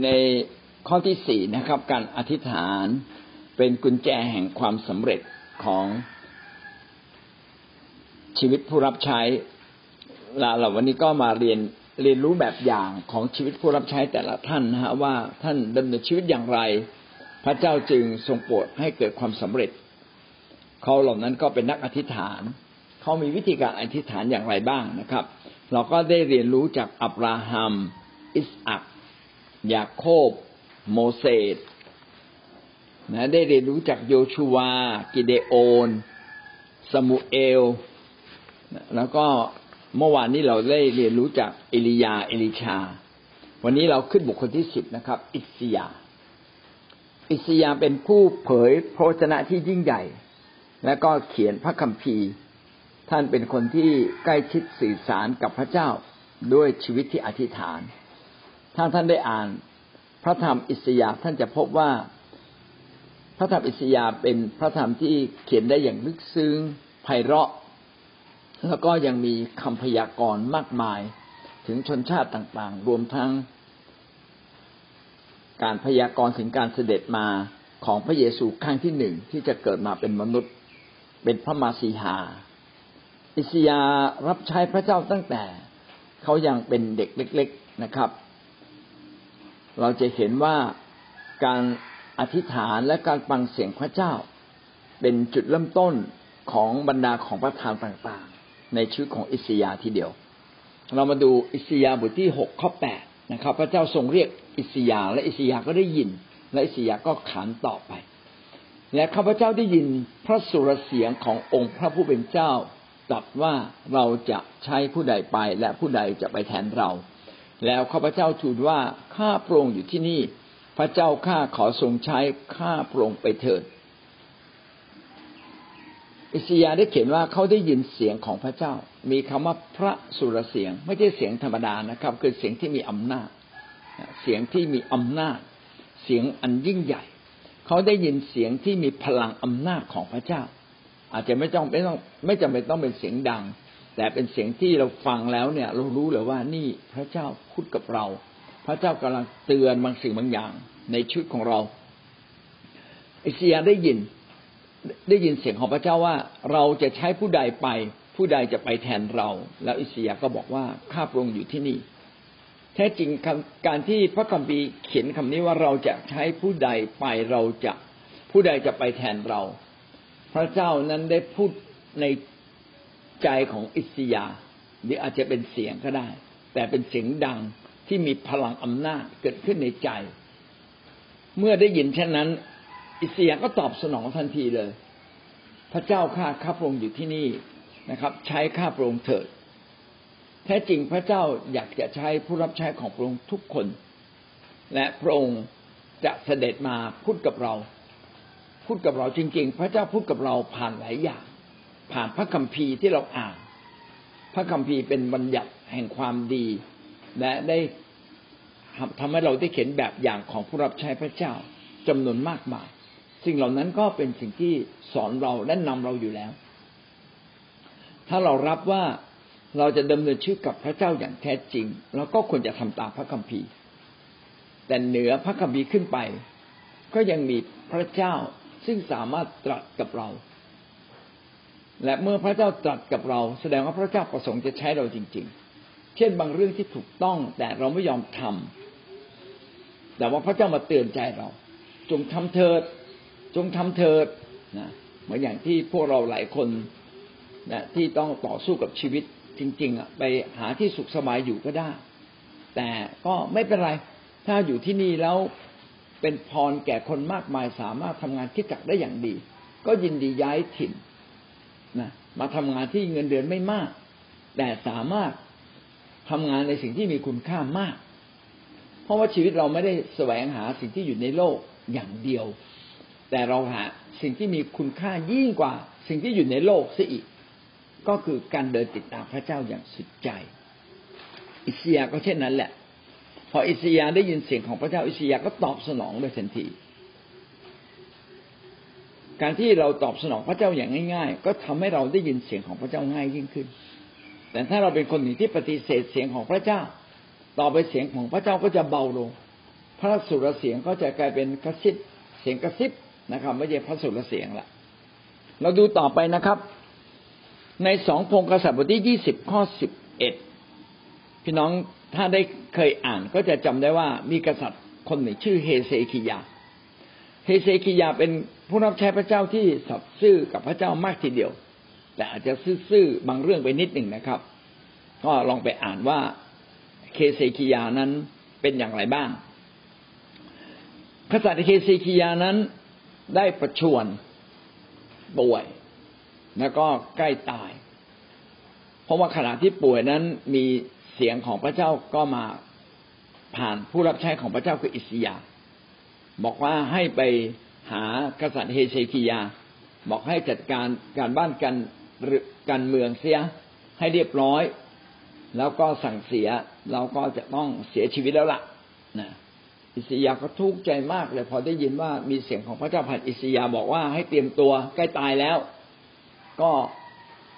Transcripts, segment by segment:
อยู่ในข้อที่สี่นะครับ การอธิษฐานเป็นกุญแจแห่งความสำเร็จของชีวิตผู้รับใช้เราวันนี้ก็มาเรียนเรียนรู้แบบอย่างของชีวิตผู้รับใช้แต่ละท่านนะฮะว่าท่านดำเนินชีวิตอย่างไร พระเจ้าจึงทรงโปรดให้เกิดความสำเร็จเขาเหล่านั้นก็เป็นนักอธิษฐานเขามีวิธีการอธิษฐานอย่างไรบ้างนะครับ เราก็ได้เรียนรู้จากอับราฮัม อิสอัก ยาโคบ โมเสสนะได้เรียนรู้จากโยชูวา กิเดโอน สมุเอล แล้วก็เมื่อวานนี้เราได้เรียนรู้จากเอลียา เอลิชา วันนี้เราขึ้นบุคคลที่สิบนะครับ อิสยา อิสยาเป็นผู้เผยพระชนะที่ยิ่งใหญ่ และก็เขียนพระคัมภีร์ ท่านเป็นคนที่ใกล้ชิดสื่อสารกับพระเจ้าด้วยชีวิตที่อธิษฐาน ถ้าท่านได้อ่าน พระธรรมอิสยาท่านจะพบว่าพระธรรมอิสยาเป็นพระธรรมที่เขียนได้อย่างลึกซึ้งไพเราะ แล้วก็ยังมีคำพยากรณ์มากมาย ถึงชนชาติต่างๆ รวมทั้ง การพยากรณ์ถึงการเสด็จมาของพระเยซูครั้งที่หนึ่งที่จะเกิดมาเป็นมนุษย์ เป็นพระมาสีหา อิสยารับใช้พระเจ้าตั้งแต่ เขายังเป็นเด็กเล็ก ๆนะครับ เราจะเห็นว่าการอธิษฐานและการฟังเสียงพระเจ้า เป็นจุดเริ่มต้นของบรรดาของประธานต่างๆ ในชีวิตของอิสยาทีเดียว เรามาดูอิสยาบทที่หกข้อแปดนะครับ พระเจ้าทรงเรียกอิสยาและอิสยาก็ได้ยิน และอิสยาก็ขานต่อไป และข้าพเจ้าได้ยินพระสุรเสียงขององค์พระผู้เป็นเจ้าตรัสว่าเราจะใช้ผู้ใดไปและผู้ใดจะไปแทนเรา แล้วข้าพเจ้าทูลว่าข้าพระองค์อยู่ที่นี่ พระเจ้าข้าขอทรงใช้ข้าพระองค์ไปเถิดอิสยาได้เขียนว่าเขาได้ยินเสียงของพระเจ้า มีคำว่าพระสุรเสียง ไม่ใช่เสียงธรรมดานะครับ คือเสียงที่มีอำนาจ เสียงที่มีอำนาจ เสียงอันยิ่งใหญ่ เขาได้ยินเสียงที่มีพลังอำนาจของพระเจ้า อาจจะไม่ต้องไม่ต้องไม่จำเป็นต้องเป็นเสียงดัง แต่เป็นเสียงที่เราฟังแล้วเนี่ย เรารู้เลยว่านี่พระเจ้าพูดกับเรา พระเจ้ากำลังเตือนบางสิ่งบางอย่าง ในชีวิตของเราอิสยาได้ยินได้ยินเสียงของพระเจ้าว่า เราจะใช้ผู้ใดไป ผู้ใดจะไปแทนเรา แล้วอิสยาก็บอกว่าข้าพระองค์อยู่ที่นี่ แท้จริงการที่พระคัมภีร์เขียนคำนี้ว่าเราจะใช้ผู้ใดไปเราจะผู้ใดจะไปแทนเรา พระเจ้านั้นได้พูดใน ใจของอิสยาหรืออาจจะเป็นเสียงก็ได้ แต่เป็นเสียงดังที่มีพลังอำนาจเกิดขึ้นในใจ เมื่อได้ยินเช่นนั้น อิสยาก็ตอบสนองทันทีเลย พระเจ้าข้าข้าพระองค์อยู่ที่นี่นะครับ ใช้ข้าพระองค์เถิดแท้จริงพระเจ้าอยากจะใช้ผู้รับใช้ของพระองค์ทุกคน และพระองค์จะเสด็จมาพูดกับเรา พูดกับเราจริง ๆ พระเจ้าพูดกับเราผ่านหลายอย่าง ผ่านพระคัมภีร์ที่เราอ่าน พระคัมภีร์เป็นบัญญัติแห่งความดี และได้ทำให้เราได้เห็นแบบอย่างของผู้รับใช้พระเจ้าจำนวนมากมาย สิ่งเหล่านั้นก็เป็นสิ่งที่สอนเราและนำเราอยู่แล้ว ถ้าเรารับว่าเราจะดำเนินชีวิตกับพระเจ้าอย่างแท้จริงเราก็ควรจะทำตามพระคัมภีร์ แต่เหนือพระคัมภีร์ขึ้นไป ก็ยังมีพระเจ้าซึ่งสามารถตรัสกับเรา และเมื่อพระเจ้าตรัสกับเรา แสดงว่าพระเจ้าประสงค์จะใช้เราจริง ๆ เช่นบางเรื่องที่ถูกต้องแต่เราไม่ยอมทำแต่ว่าพระเจ้ามาเตือนใจเรา จงทำเถิด จงทำเถิดนะเหมือนอย่างที่พวกเราหลายคนนะที่ต้องต่อสู้กับชีวิตจริง ๆอะไปหาที่สุขสบายอยู่ก็ได้ แต่ก็ไม่เป็นไรถ้าอยู่ที่นี่แล้วเป็นพรแก่คนมากมายสามารถทำงานที่จักได้อย่างดี ก็ยินดีย้ายถิ่น นะมาทำงานที่เงินเดือนไม่มาก แต่สามารถทำงานในสิ่งที่มีคุณค่ามาก เพราะว่าชีวิตเราไม่ได้แสวงหาสิ่งที่อยู่ในโลกอย่างเดียว แต่เราหาสิ่งที่มีคุณค่ายิ่งกว่า สิ่งที่อยู่ในโลกซะอีก ก็คือการเดินติดตามพระเจ้าอย่างสุดใจ อิสยาก็เช่นนั้นแหละ พออิสยาได้ยินเสียงของพระเจ้าอิสยาก็ตอบสนองโดยทันที การที่เราตอบสนองพระเจ้าอย่างง่าย ๆ ก็ทำให้เราได้ยินเสียงของพระเจ้าง่ายยิ่งขึ้น แต่ถ้าเราเป็นคนหนึ่งที่ปฏิเสธเสียงของพระเจ้า ต่อไปเสียงของพระเจ้าก็จะเบาลง พระสุรเสียงก็จะกลายเป็นกระซิบเสียงกระซิบนะครับ ไม่ใช่พระสุรเสียงละเราดูต่อไปนะครับ ในสองพงกษัตริย์บทที่ยี่สิบข้อสิบเอ็ดพี่น้องถ้าได้เคยอ่านก็จะจำได้ว่ามีกษัตริย์คนหนึ่งชื่อเฮเซคิยา เฮเซคิยาเป็นผู้รับใช้พระเจ้าที่สับซื่อกับพระเจ้ามากทีเดียว แต่อาจจะซื่อๆบางเรื่องไปนิดหนึ่งนะครับ ก็ลองไปอ่านว่าเคเซคิยานั้นเป็นอย่างไรบ้างกษัตริย์เคเซคิยานั้นได้ประชวรป่วย แล้วก็ใกล้ตาย เพราะว่าขณะที่ป่วยนั้นมีเสียงของพระเจ้าก็มาผ่านผู้รับใช้ของพระเจ้าคืออิสยา บอกว่าให้ไปหากษัตริย์เฮเซคิยา บอกให้จัดการการบ้านกันการเมืองเสียให้เรียบร้อย แล้วก็สั่งเสียเราก็จะต้องเสียชีวิตแล้วล่ะนะอิสยาก็ทุกข์ใจมากเลยพอได้ยินว่ามีเสียงของพระเจ้าผ่านอิสยาบอกว่าให้เตรียมตัวใกล้ตายแล้ว ก็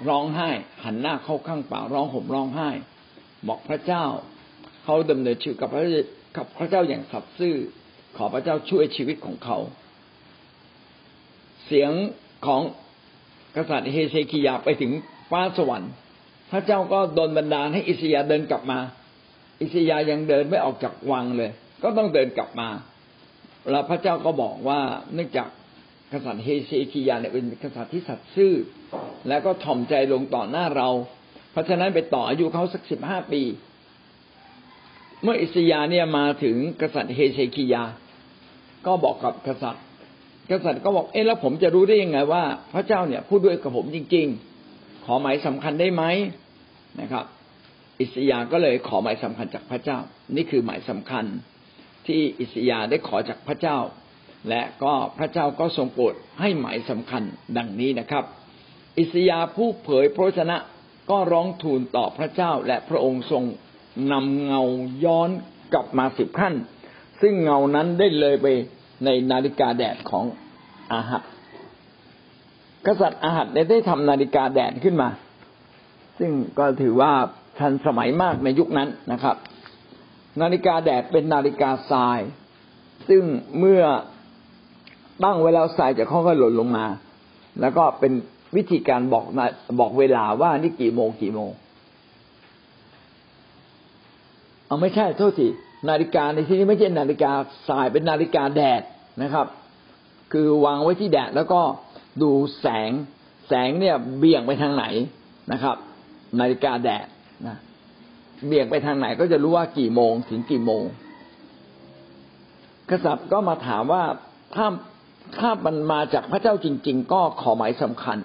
ร้องไห้ หันหน้าเข้าข้างป่าร้องห่มร้องไห้ บอกพระเจ้า เขาดำเนินชีวิตกับพระกับพระเจ้าอย่างสัตย์ซื่อ ขอพระเจ้าช่วยชีวิตของเขา เสียงของกษัตริย์เฮเซคิยาไปถึงฟ้าสวรรค์ พระเจ้าก็ดนบันดาลให้อิสยาเดินกลับมา อิสยายังเดินไม่ออกจากวังเลย ก็ต้องเดินกลับมา แล้วพระเจ้าก็บอกว่าเนื่องจากกษัตริย์เฮเซคิยาเนี่ยเป็นกษัตริย์ที่สัตย์ซื่อ แล้วก็ถ่อมใจลงต่อหน้าเรา เพราะฉะนั้นไปต่ออายุเขาสักสิบห้าปี เมื่ออิสยาเนี่ยมาถึงกษัตริย์เฮเซคิยา ก็บอกกับกษัตริย์ กษัตริย์ก็บอกเอ๊ะแล้วผมจะรู้ได้ยังไงว่า พระเจ้าเนี่ยพูดด้วยกับผมจริง ๆ ขอหมายสำคัญได้ไหมนะครับ อิสยาก็เลยขอหมายสำคัญจากพระเจ้า นี่คือหมายสำคัญที่อิสยาได้ขอจากพระเจ้า และก็พระเจ้าก็ทรงโปรดให้หมายสำคัญดังนี้นะครับ อิสยาผู้เผยพระชนะก็ร้องทูลต่อพระเจ้าและพระองค์ทรงนำเงาย้อนกลับมาสิบขั้น ซึ่งเงานั้นได้เลยไปในนาฬิกาแดดของอาหัดกษัตริย์อาหัดได้ทำนาฬิกาแดดขึ้นมา ซึ่งก็ถือว่าทันสมัยมากในยุคนั้นนะครับ นาฬิกาแดดเป็นนาฬิกาทราย ซึ่งเมื่อตั้งไว้แล้วทรายจะค่อยๆหล่นลงมา แล้วก็เป็นวิธีการบอกบอกเวลาว่านี่กี่โมงกี่โมงเอาไม่ใช่โทษที นาฬิกาในที่นี้ไม่ใช่นาฬิกาทรายเป็นนาฬิกาแดดนะครับ คือวางไว้ที่แดดแล้วก็ดูแสงแสงเนี่ยเบี่ยงไปทางไหนนะครับ นาฬิกาแดดนะเบี่ยงไปทางไหนก็จะรู้ว่ากี่โมงถึงกี่โมง กษัตริย์ก็มาถามว่าถ้าถ้ามันมาจากพระเจ้าจริง ๆ ก็ขอหมายสำคัญ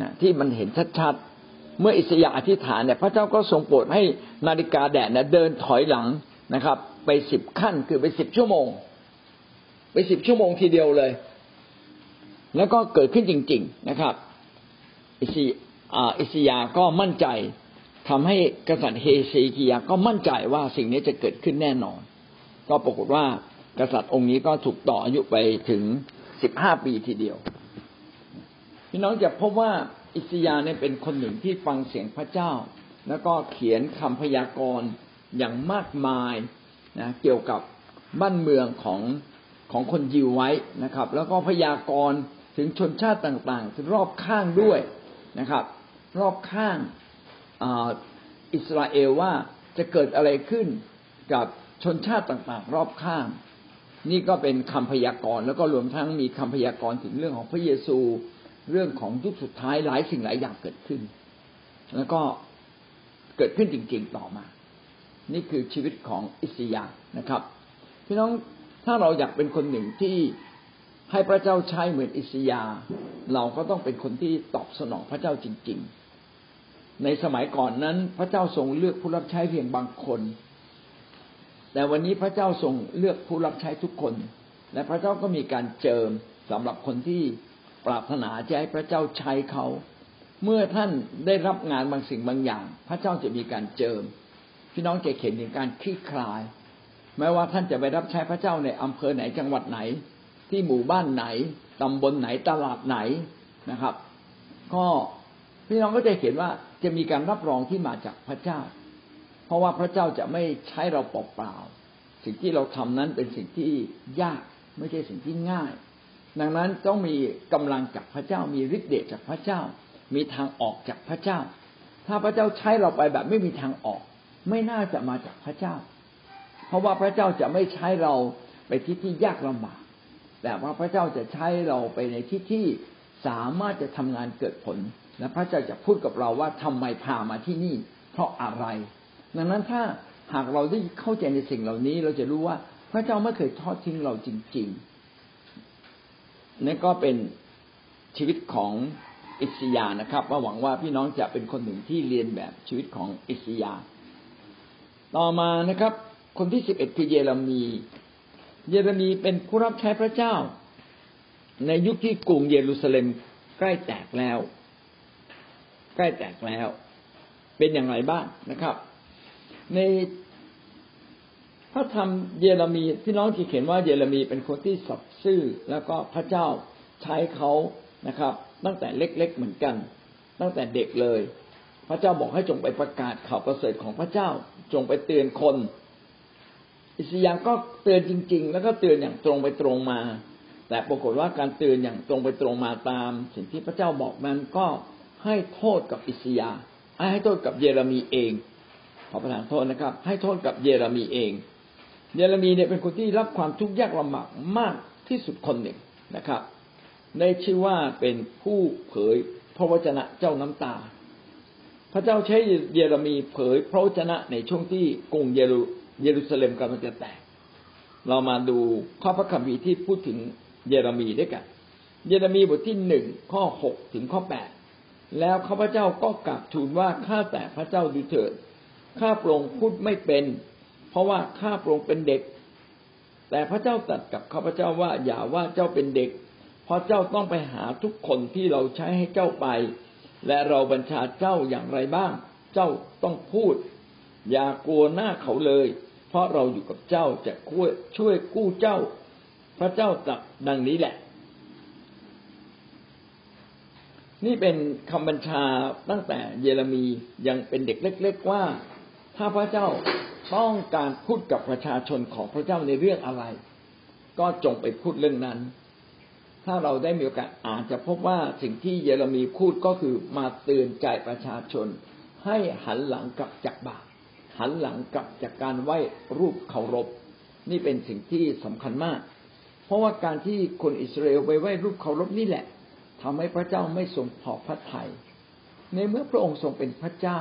นะที่มันเห็นชัดๆเมื่ออิสยาอธิษฐานเนี่ยพระเจ้าก็ทรงโปรดให้นาฬิกาแดดเนี่ยเดินถอยหลัง นะครับ ไปสิบขั้นคือไปสิบชั่วโมง ไปสิบชั่วโมงทีเดียวเลย แล้วก็เกิดขึ้นจริง ๆนะครับ อิสยาก็มั่นใจทำให้กษัตริย์เฮเซกิยาก็มั่นใจว่าสิ่งนี้จะเกิดขึ้นแน่นอน ก็ปรากฏว่ากษัตริย์องค์นี้ก็ถูกต่ออายุไปถึงสิบห้าปีทีเดียวพี่น้องจะพบว่าอิสยาเนี่ยเป็นคนหนึ่งที่ฟังเสียงพระเจ้า แล้วก็เขียนคำพยากรณ์ อย่างมากมายนะเกี่ยวกับบ้านเมืองของของคนยิวไว้นะครับ แล้วก็พยากรณ์ถึงชนชาติต่างๆรอบข้างด้วยนะครับ รอบข้างอิสราเอลว่าจะเกิดอะไรขึ้นกับชนชาติต่างๆ รอบข้าง นี่ก็เป็นคำพยากรณ์แล้วก็รวมทั้งมีคำพยากรณ์ถึงเรื่องของพระเยซูเรื่องของยุคสุดท้ายหลายสิ่งหลายอย่างเกิดขึ้น แล้วก็เกิดขึ้นจริง ๆ ต่อมา นี่คือชีวิตของอิสยานะครับ พี่น้องถ้าเราอยากเป็นคนหนึ่งที่ให้พระเจ้าใช้เหมือนอิสยา เราก็ต้องเป็นคนที่ตอบสนองพระเจ้าจริง ๆ ในสมัยก่อนนั้น พระเจ้าทรงเลือกผู้รับใช้เพียงบางคน แต่วันนี้พระเจ้าทรงเลือกผู้รับใช้ทุกคน และพระเจ้าก็มีการเจิมสำหรับคนที่ปรารถนาจะให้พระเจ้าใช้เขา เมื่อท่านได้รับงานบางสิ่งบางอย่าง พระเจ้าจะมีการเจิม พี่น้องจะเห็นถึงการคลี่คลาย แม้ว่าท่านจะไปรับใช้พระเจ้าในอำเภอไหนจังหวัดไหน ที่หมู่บ้านไหนตำบลไหนตลาดไหนนะครับ ก็พี่น้องก็จะเห็นว่าจะมีการรับรองที่มาจากพระเจ้า เพราะว่าพระเจ้าจะไม่ใช้เราเปล่าสิ่งที่เราทำนั้นเป็นสิ่งที่ยากไม่ใช่สิ่งที่ง่าย ดังนั้นต้องมีกำลังจากพระเจ้า มีฤทธิ์เดชจากพระเจ้า มีทางออกจากพระเจ้า ถ้าพระเจ้าใช้เราไปแบบไม่มีทางออก ไม่น่าจะมาจากพระเจ้า เพราะว่าพระเจ้าจะไม่ใช้เราไปที่ที่ยากลำบากแต่ว่าพระเจ้าจะใช้เราไปในที่ที่สามารถจะทำงานเกิดผล และพระเจ้าจะพูดกับเราว่าทำไมพามาที่นี่ เพราะอะไร ดังนั้นถ้าหากเราได้เข้าใจในสิ่งเหล่านี้ เราจะรู้ว่าพระเจ้าไม่เคยทอดทิ้งเราจริงๆนั่นก็เป็นชีวิตของอิสยานะครับว่าหวังว่าพี่น้องจะเป็นคนหนึ่งที่เรียนแบบชีวิตของอิสยา ต่อมานะครับ คนที่สิบเอ็ดคือเยเรมี เยเรมีเป็นผู้รับใช้พระเจ้า ในยุคที่กรุงเยรูซาเล็มใกล้แตกแล้ว ใกล้แตกแล้ว เป็นอย่างไรบ้างนะครับ ในพระธรรมเยเรมีพี่น้องที่เขียนว่าเยเรมีเป็นคนที่สับซื่อแล้วก็พระเจ้าใช้เขานะครับ ตั้งแต่เล็ก ๆ เหมือนกัน ตั้งแต่เด็กเลย พระเจ้าบอกให้จงไปประกาศข่าวประเสริฐของพระเจ้าจงไปเตือนคน อิสยาห์ก็เตือนจริง ๆ แล้วก็เตือนอย่างตรงไปตรงมา แต่ปรากฏว่าการเตือนอย่างตรงไปตรงมาตาม สิ่งที่พระเจ้าบอกนั้นก็ให้โทษกับอิสยาห์ให้โทษกับเยเรมีเอง ขอประทานโทษนะครับ ให้โทษกับเยเรมีเอง เยเรมีเนี่ยเป็นคนที่รับความทุกข์ยากลำบากมากที่สุดคนหนึ่งนะครับ ได้ชื่อว่าเป็นผู้เผยพระวจนะเจ้าน้ำตา พระเจ้าใช้เยเรมีเผยพระวจนะในช่วงที่กรุงเยรูซาเล็มกำลังจะแตก เรามาดูข้อพระคัมภีร์ที่พูดถึงเยเรมีด้วยกัน เยเรมีบทที่หนึ่งข้อหกถึงข้อแปดแล้วข้าพเจ้าก็กลับทูลว่าข้าแต่พระเจ้าดูเถิดข้าพระองค์พูดไม่เป็น เพราะว่าข้าพระองค์เป็นเด็ก แต่พระเจ้าตรัสกับข้าพเจ้าว่าอย่าว่าเจ้าเป็นเด็ก เพราะเจ้าต้องไปหาทุกคนที่เราใช้ให้เจ้าไป และเราบัญชาเจ้าอย่างไรบ้าง เจ้าต้องพูด อย่ากลัวหน้าเขาเลย เพราะเราอยู่กับเจ้าจะช่วยกู้เจ้า พระเจ้าตรัสดังนี้แหละ นี่เป็นคำบัญชาตั้งแต่เยเรมียังเป็นเด็กเล็ก ๆว่า ถ้าพระเจ้าต้องการพูดกับประชาชนของพระเจ้าในเรื่องอะไร ก็จงไปพูดเรื่องนั้น ถ้าเราได้มีโอกาสอ่านจะพบว่าสิ่งที่เยเรมีพูดก็คือมาเตือนใจประชาชน ให้หันหลังกลับจากบาปหันหลังกลับจากการไหว้รูปเคารพ นี่เป็นสิ่งที่สำคัญมาก เพราะว่าการที่คนอิสราเอลไปไหว้รูปเคารพนี่แหละทำให้พระเจ้าไม่ทรงพอพระทยัยในเมื่อพระองค์ทรงเป็นพระเจ้า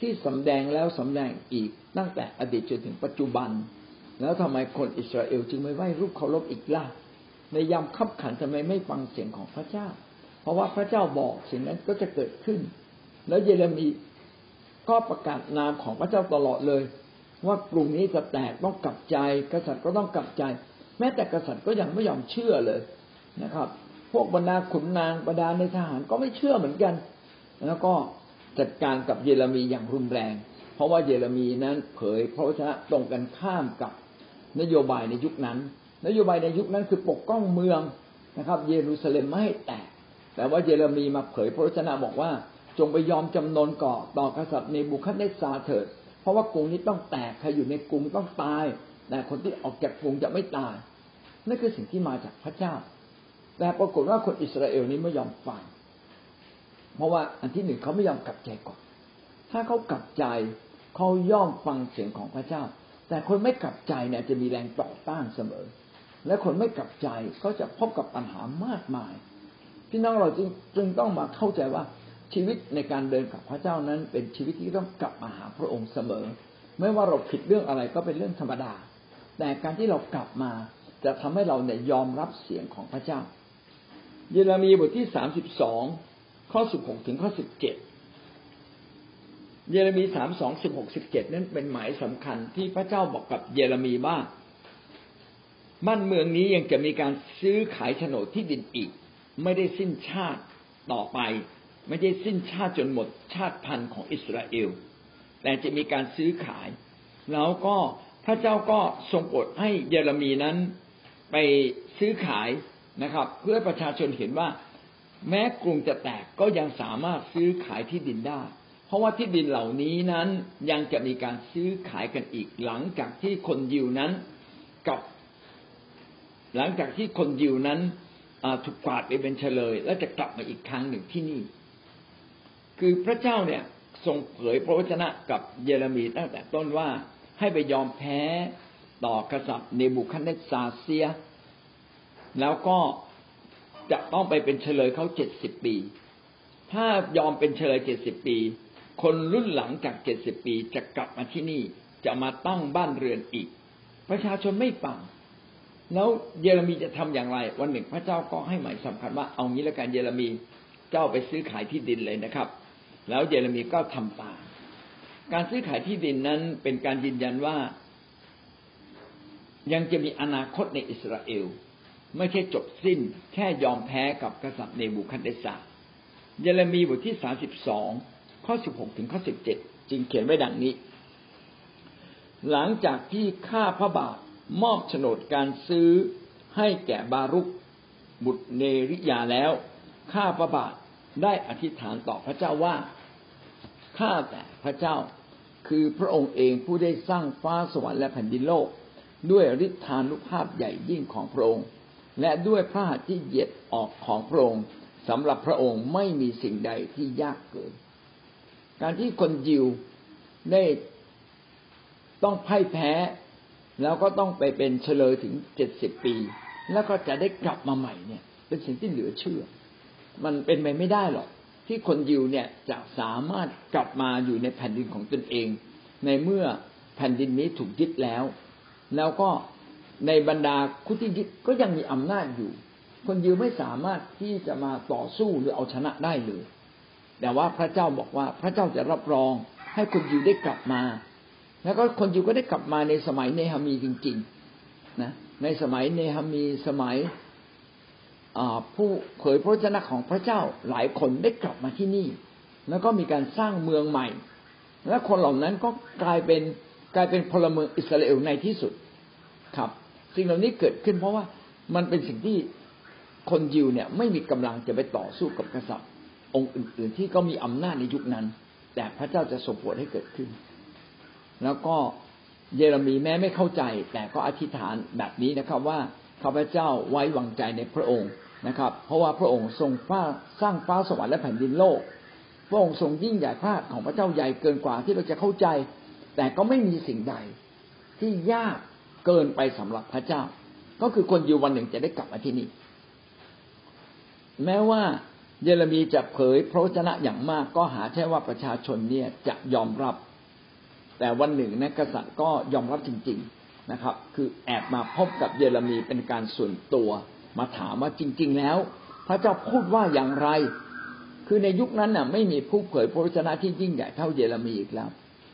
ที่สำแดงแล้วสำแดงอีกตั้งแต่อดีตจนถึงปัจจุบัน แล้วทำไมคนอิสราเอลจึงไม่ไหว้รูปเคารพอีกล่ะ ในยามขับขันทำไมไม่ฟังเสียงของพระเจ้า เพราะว่าพระเจ้าบอกสิ่งนั้นก็จะเกิดขึ้น แล้วเยเรมีก็ประกาศนามของพระเจ้าตลอดเลย ว่ากลุ่มนี้จะแตกต้องกลับใจ กษัตริย์ก็ต้องกลับใจ แม้แต่กษัตริย์ก็ยังไม่ยอมเชื่อเลยนะครับ พวกบรรดาขุนนางบรรดาในทหารก็ไม่เชื่อเหมือนกัน แล้วก็จัดการกับเยเรมีอย่างรุนแรง เพราะว่าเยเรมีนั้นเผยพระวจนะตรงกันข้ามกับนโยบายในยุคนั้น นโยบายในยุคนั้นคือปกป้องเมืองนะครับ เยรูซาเล็มไม่ให้แตก แต่ว่าเยเรมีมาเผยพระวจนะบอกว่า จงไปยอมจำนนก่อต่อกษัตริย์ในบุคัดเนสาเถิด เพราะว่ากรุงนี้ต้องแตกใครอยู่ในกรุงต้องตาย แต่คนที่ออกจากกรุงจะไม่ตาย นั่นคือสิ่งที่มาจากพระเจ้า แต่ปรากฏว่าคนอิสราเอลนี้ไม่ยอมฟัง เพราะว่าอันที่หนึ่งเขาไม่ยอมกลับใจก่อน ถ้าเขากลับใจเขาย่อมฟังเสียงของพระเจ้า แต่คนไม่กลับใจเนี่ยจะมีแรงต่อต้านเสมอ และคนไม่กลับใจก็จะพบกับปัญหามากมาย พี่น้องเราจึงจึงต้องมาเข้าใจว่าชีวิตในการเดินกับพระเจ้านั้น เป็นชีวิตที่ต้องกลับมาหาพระองค์เสมอ ไม่ว่าเราผิดเรื่องอะไรก็เป็นเรื่องธรรมดา แต่การที่เรากลับมาจะทำให้เราเนี่ยยอมรับเสียงของพระเจ้า เยเรมีบทที่สามสิบสองข้อสิบหกถึงข้อสิบเจ็ดเยเรมีสามสองสิบหกสิบเจ็ดนั้นเป็นหมายสำคัญที่พระเจ้าบอกกับเยเรมีว่า บ้านเมืองนี้ยังจะมีการซื้อขายโฉนดที่ดินอีก ไม่ได้สิ้นชาติต่อไป ไม่ได้สิ้นชาติจนหมดชาติพันธุ์ของอิสราเอล แต่จะมีการซื้อขาย แล้วก็พระเจ้าก็ทรงโปรดให้เยเรมีนั้นไปซื้อขายนะครับ เพื่อประชาชนเห็นว่า แม้กรุงจะแตกก็ยังสามารถซื้อขายที่ดินได้ เพราะราะว่าที่ดินเหล่านี้นั้นยังจะมีการซื้อขายกันอีกหลังจากที่คนยิวนั้นกับ หลังจากที่คนยิวนั้นถูกกวาดไปเป็นเฉลย และจะกลับมาอีกครั้งหนึ่งที่นี่ คือพระเจ้าเนี่ยทรงเผยพระวจนะกับเยเรมีตั้งแต่ต้นว่าให้ไปยอมแพ้ต่อกษัตริย์เนบูคัดเนซาเซีย แล้วก็จะต้องไปเป็นเฉลยเขาเจ็ดสิบปี ถ้ายอมเป็นเฉลยเจ็ดสิบปี คนรุ่นหลังจากเจ็ดสิบปีจะกลับมาที่นี่จะมาตั้งบ้านเรือนอีก ประชาชนไม่ฟัง แล้วเยเรมีจะทำอย่างไร วันหนึ่งพระเจ้าก็ให้หมายสำคัญว่าเอางี้แล้วกันเยเรมีเจ้าไปซื้อขายที่ดินเลยนะครับ แล้วเยเรมีก็ทำตามการซื้อขายที่ดินนั้นเป็นการยืนยันว่า ยังจะมีอนาคตในอิสราเอล ไม่ใช่จบสิ้น แค่ยอมแพ้กับกษัตริย์เนบูคัดเนซาเยเรมีบทที่สาสิบสองข้อสิบหกถึงข้อสิบเจ็ดจึงเขียนไว้ดังนี้ หลังจากที่ข้าพระบาท มอบโฉนดการซื้อให้แก่บารุกบุตรเนริยาแล้ว ข้าพระบาทได้อธิษฐานต่อพระเจ้าว่าข้าแต่พระเจ้าคือพระองค์เองผู้ได้สร้างฟ้าสวรรค์และแผ่นดินโลก ด้วยฤทธานุภาพใหญ่ยิ่งของพระองค์ และด้วยพระหัตถ์ที่เหยียดออกของพระองค์สำหรับพระองค์ไม่มีสิ่งใดที่ยากเกิน การที่คนยิวได้ต้องพ่ายแพ้ แล้วก็ต้องไปเป็นเฉลยถึงเจ็ดสิบปี แล้วก็จะได้กลับมาใหม่เนี่ย เป็นสิ่งที่เหลือเชื่อ มันเป็นไปไม่ได้หรอก ที่คนยิวเนี่ยจะสามารถกลับมาอยู่ในแผ่นดินของตนเอง ในเมื่อแผ่นดินนี้ถูกยึดแล้ว แล้วก็ในบรรดาคุที่ยึดก็ยังมีอำนาจอยู่ คนยิวไม่สามารถที่จะมาต่อสู้หรือเอาชนะได้เลย แต่ว่าพระเจ้าบอกว่าพระเจ้าจะรับรองให้คนยิวได้กลับมา แล้วก็คนยิวก็ได้กลับมาในสมัยเนหามีจริง ๆ นะ ในสมัยเนหามีสมัยผู้เผยพระชนะของพระเจ้าหลายคนได้กลับมาที่นี่ แล้วก็มีการสร้างเมืองใหม่ และคนเหล่านั้นก็กลายเป็นกลายเป็นพลเมืองอิสราเอลในที่สุดครับ สิ่งเหล่านี้เกิดขึ้นเพราะว่ามันเป็นสิ่งที่คนยิวเนี่ยไม่มีกำลังจะไปต่อสู้กับกษัตริย์ องค์อื่น ๆ ที่ก็มีอำนาจในยุคนั้น แต่พระเจ้าจะส่งผลให้เกิดขึ้น แล้วก็เยเรมีแม้ไม่เข้าใจ แต่ก็อธิษฐานแบบนี้นะครับว่าข้าพเจ้าไว้วางใจในพระองค์นะครับ เพราะว่าพระองค์ทรงฟ้าสร้างฟ้าสวรรค์และแผ่นดินโลก พระองค์ทรงยิ่งใหญ่พระของพระเจ้าใหญ่เกินกว่าที่เราจะเข้าใจ แต่ก็ไม่มีสิ่งใด ที่ยากเกินไปสำหรับพระเจ้า ก็คือคนอยู่วันหนึ่งจะได้กลับมาที่นี่แม้ว่าเยเรมีจะเผยพระวจนะอย่างมากก็หาใช่ว่าประชาชนเนี่ยจะยอมรับ แต่วันหนึ่งนะกษัตริย์ก็ยอมรับจริง ๆนะครับ คือแอบมาพบกับเยเรมีเป็นการส่วนตัว มาถามว่าจริง ๆ แล้ว พระเจ้าพูดว่าอย่างไร คือในยุคนั้นน่ะ ไม่มีผู้เผยพระวจนะที่ยิ่งใหญ่เท่าเยเรมีอีกแล้ว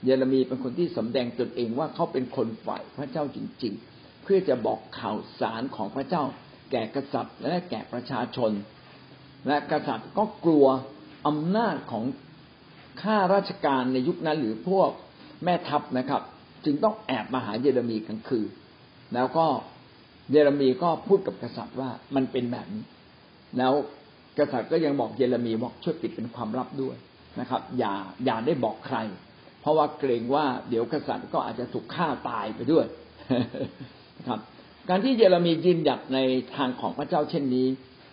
เยเรมีเป็นคนที่สำแดงตนเองว่าเขาเป็นคนฝ่ายพระเจ้าจริง ๆ เพื่อจะบอกข่าวสารของพระเจ้า แก่กษัตริย์และแก่ประชาชน และกษัตริย์ก็กลัวอำนาจของข้าราชการในยุคนั้นหรือพวก แม่ทัพนะครับ จึงต้องแอบมาหาเยเรมีกลางคืนแล้วก็เยเรมีก็พูดกับกษัตริย์ว่ามันเป็นแบบนี้ แล้วกษัตริย์ก็ยังบอกเยเรมีบอกช่วยปิดเป็นความลับด้วยนะครับ อย่าอย่าได้บอกใคร เพราะว่าเกรงว่าเดี๋ยวกษัตริย์ก็อาจจะถูกฆ่าตายไปด้วยนะครับ การที่เยเรมียืนหยัดในทางของพระเจ้าเช่นนี้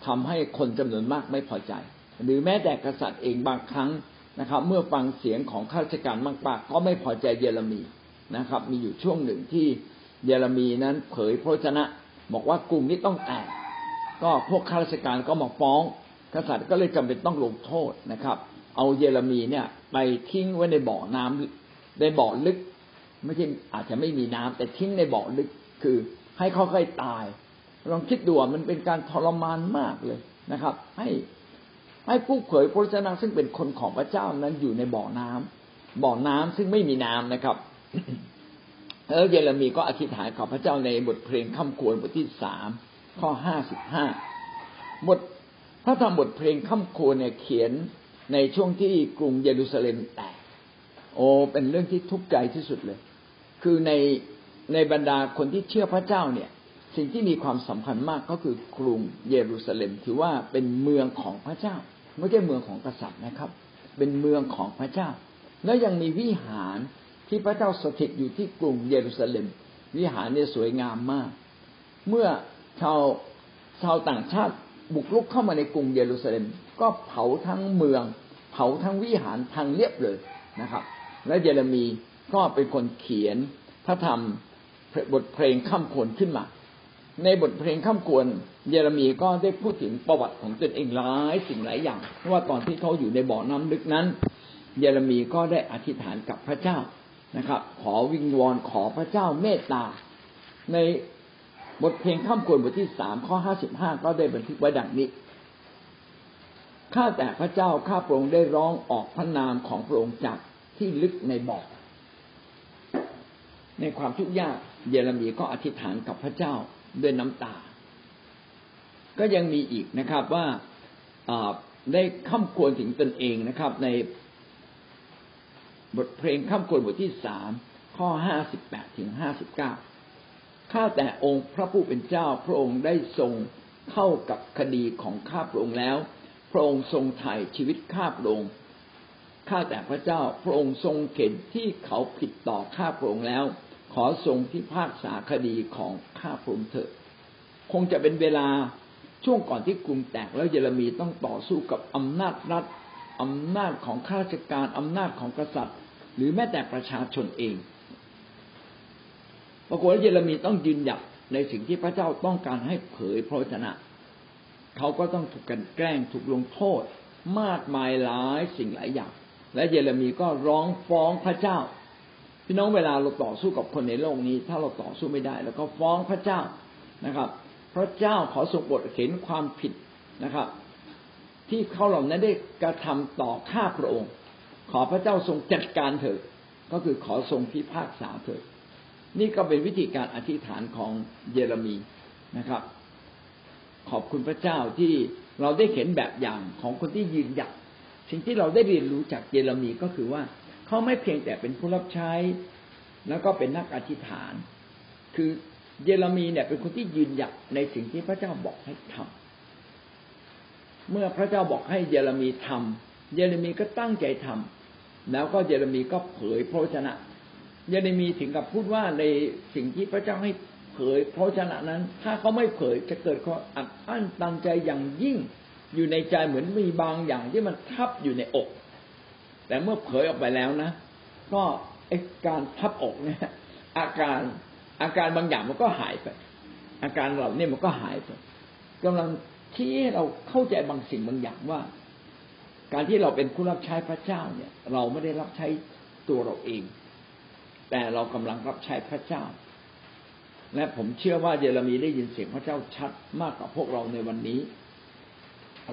ทำให้คนจำนวนมากไม่พอใจ หรือแม้แต่กษัตริย์เองบางครั้ง นะครับ เมื่อฟังเสียงของข้าราชการมากๆก็ไม่พอใจเยเรมีนะครับ มีอยู่ช่วงหนึ่งที่เยเรมีนั้นเผยพระชนะ บอกว่ากลุ่มนี้ต้องแตกก็พวกข้าราชการก็มาฟ้อง กษัตริย์ก็เลยจำเป็นต้องลงโทษนะครับ เอาเยเรมีเนี่ยไปทิ้งไว้ในบ่อน้ำในบ่อลึก ไม่ใช่อาจจะไม่มีน้ำแต่ทิ้งในบ่อลึกคือให้เขาค่อยตายลองคิดดูมันเป็นการทรมานมากเลยนะครับ ให้ ให้ผู้เผยพระชนะซึ่งเป็นคนของพระเจ้านั้นอยู่ในบ่อน้ำบ่อน้ำซึ่งไม่มีน้ำนะครับแล้วเยเรมีก็อธิษฐานขอพระเจ้าในบทเพลงข้ามควรบทที่สามข้อห้าสิบห้าบทพระธรรมบทเพลงข้ามควรเนี่ยเขียนในช่วงที่กรุงเยรูซาเล็มแตกโอ้เป็นเรื่องที่ทุกข์ใจที่สุดเลย คือในในบรรดาคนที่เชื่อพระเจ้าเนี่ย สิ่งที่มีความสำคัญมากก็คือกรุงเยรูซาเล็มถือว่าเป็นเมืองของพระเจ้า ไม่ใช่เมืองของกษัตริย์นะครับ เป็นเมืองของพระเจ้า และยังมีวิหารที่พระเจ้าสถิตอยู่ที่กรุงเยรูซาเล็ม วิหารเนี่ยสวยงามมาก เมื่อชาวชาวต่างชาติบุกรุกเข้ามาในกรุงเยรูซาเล็ม ก็เผาทั้งเมือง เผาทั้งวิหารทางเรียบเลยนะครับ และเยเรมีก็เป็นคนเขียนพระธรรมบทเพลงข้ามควรขึ้นมา ในบทเพลงข้ามควรเยเรมีก็ได้พูดถึงประวัติของตนเองหลายสิ่งหลายอย่างว่าตอนที่เขาอยู่ในบ่อน้ำลึกนั้น เยเรมีก็ได้อธิษฐานกับพระเจ้านะครับ ขอวิงวอนขอพระเจ้าเมตตา ในบทเพลงข้ามควรบทที่สามข้อห้าสิบห้าก็ได้บันทึกไว้ดังนี้ข้าแต่พระเจ้าข้าพระองค์ได้ร้องออกพระนามของพระองค์จากที่ลึกในบ่อในความทุกข์ยากเยเรมีก็อธิษฐานกับพระเจ้า ด้วยน้ำตา ก็ยังมีอีกนะครับว่าได้ข้ามควรถึงตนเองนะครับ ในบทเพลงข้ามควรบทที่สามข้อห้าสิบแปดถึงห้าสิบเก้าข้าแต่องค์พระผู้เป็นเจ้าพระองค์ได้ทรงเข้ากับคดีของข้าพระองค์แล้ว พระองค์ทรงไถ่ชีวิตข้าพระองค์ข้าแต่พระเจ้าพระองค์ทรงเห็นที่เขาผิดต่อข้าพระองค์แล้ว อทรงพิพากษาคดีของข้าพระองค์เถิดคงจะเป็นเวลาช่วงก่อนที่กรุงแตกแล้วเยเรมีต้องต่อสู้กับอำนาจรัฐอำนาจของข้าราชการอำนาจของกษัตริย์ หรือแม้แต่ประชาชนเองปรากฏว่าเยเรมีต้องยืนหยัดในสิ่งที่พระเจ้าต้องการให้เผยพระชนะ เขาก็ต้องถูกกันแกล้งถูกลงโทษ มากมายหลายสิ่งหลายอย่าง และเยเรมีก็ร้องฟ้องพระเจ้า พี่น้องเวลาเราต่อสู้กับคนในโลกนี้ ถ้าเราต่อสู้ไม่ได้ แล้วก็ฟ้องพระเจ้านะครับ พระเจ้าขอทรงบทเห็นความผิดนะครับ ที่เขาเหล่านั้นได้กระทำต่อข้าพระองค์ ขอพระเจ้าทรงจัดการเถิดก็คือขอทรงพิพากษาเถิดนี่ก็เป็นวิธีการอธิษฐานของเยเรมีนะครับ ขอบคุณพระเจ้าที่เราได้เห็นแบบอย่างของคนที่ยืนหยัดสิ่งที่เราได้เรียนรู้จากเยเรมีก็คือว่า เขาไม่เพียงแต่เป็นผู้รับใช้ แล้วก็เป็นนักอธิษฐาน คือเยเรมีเนี่ยเป็นคนที่ยืนหยัดในสิ่งที่พระเจ้าบอกให้ทำเมื่อพระเจ้าบอกให้เยเรมีทำเยเรมีก็ตั้งใจทำแล้วก็เยเรมีก็เผยพระชนะ เยเรมีถึงกับพูดว่าในสิ่งที่พระเจ้าให้เผยพระชนะนั้น ถ้าเขาไม่เผยจะเกิดความอัดอั้นตันใจอย่างยิ่งอยู่ในใจเหมือนมีบางอย่างที่มันทับอยู่ในอก แต่เมื่อเผยออกไปแล้วนะ ก็ไอการทับอกเนี่ย อาการอาการบางอย่างมันก็หายไป อาการเหล่านี้มันก็หายไปกำลังที่เราเข้าใจบางสิ่งบางอย่างว่า การที่เราเป็นผู้รับใช้พระเจ้าเนี่ย เราไม่ได้รับใช้ตัวเราเอง แต่เรากำลังรับใช้พระเจ้า และผมเชื่อว่าเยเรมีได้ยินเสียงพระเจ้าชัดมากกว่าพวกเราในวันนี้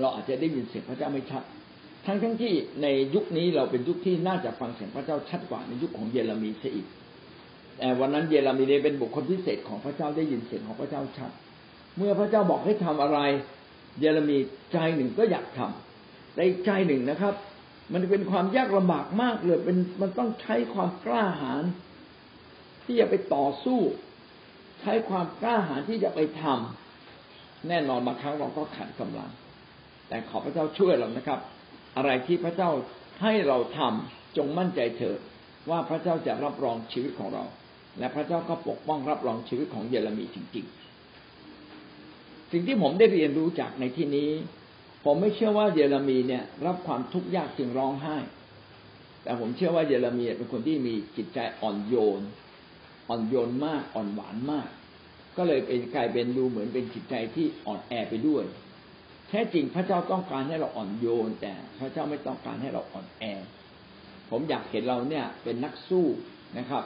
เราอาจจะได้ยินเสียงพระเจ้าไม่ชัด ทั้งทั้งที่ในยุคนี้เราเป็นยุคที่น่าจะฟังเสียงพระเจ้าชัดกว่าในยุคของเยเรมีเสียอีกแต่วันนั้นเยเรมีได้เป็นบุคคลพิเศษของพระเจ้าได้ยินเสียงของพระเจ้าชัด เมื่อพระเจ้าบอกให้ทำอะไร เยเรมีใจหนึ่งก็อยากทำแต่ใจหนึ่งนะครับ มันเป็นความยากลำบากมากเลยเป็นมันต้องใช้ความกล้าหาญที่จะไปต่อสู้ ใช้ความกล้าหาญที่จะไปทำแน่นอนบางครั้งเราก็ขัดกำลัง แต่ขอพระเจ้าช่วยเรานะครับ อะไรที่พระเจ้าให้เราทำจงมั่นใจเถิดว่าพระเจ้าจะรับรองชีวิตของเรา และพระเจ้าก็ปกป้องรับรองชีวิตของเยเรมีจริง ๆ สิ่งที่ผมได้เรียนรู้จากในที่นี้ ผมไม่เชื่อว่าเยเรมีเนี่ย รับความทุกข์ยากจึงร้องไห้ แต่ผมเชื่อว่าเยเรมีเป็นคนที่มีจิตใจอ่อนโยน อ่อนโยนมากอ่อนหวานมาก ก็เลยเป็นกลายเป็นดูเหมือนเป็นจิตใจที่อ่อนแอไปด้วย แท้จริงพระเจ้าต้องการให้เราอ่อนโยน แต่พระเจ้าไม่ต้องการให้เราอ่อนแอ ผมอยากเห็นเราเนี่ยเป็นนักสู้นะครับ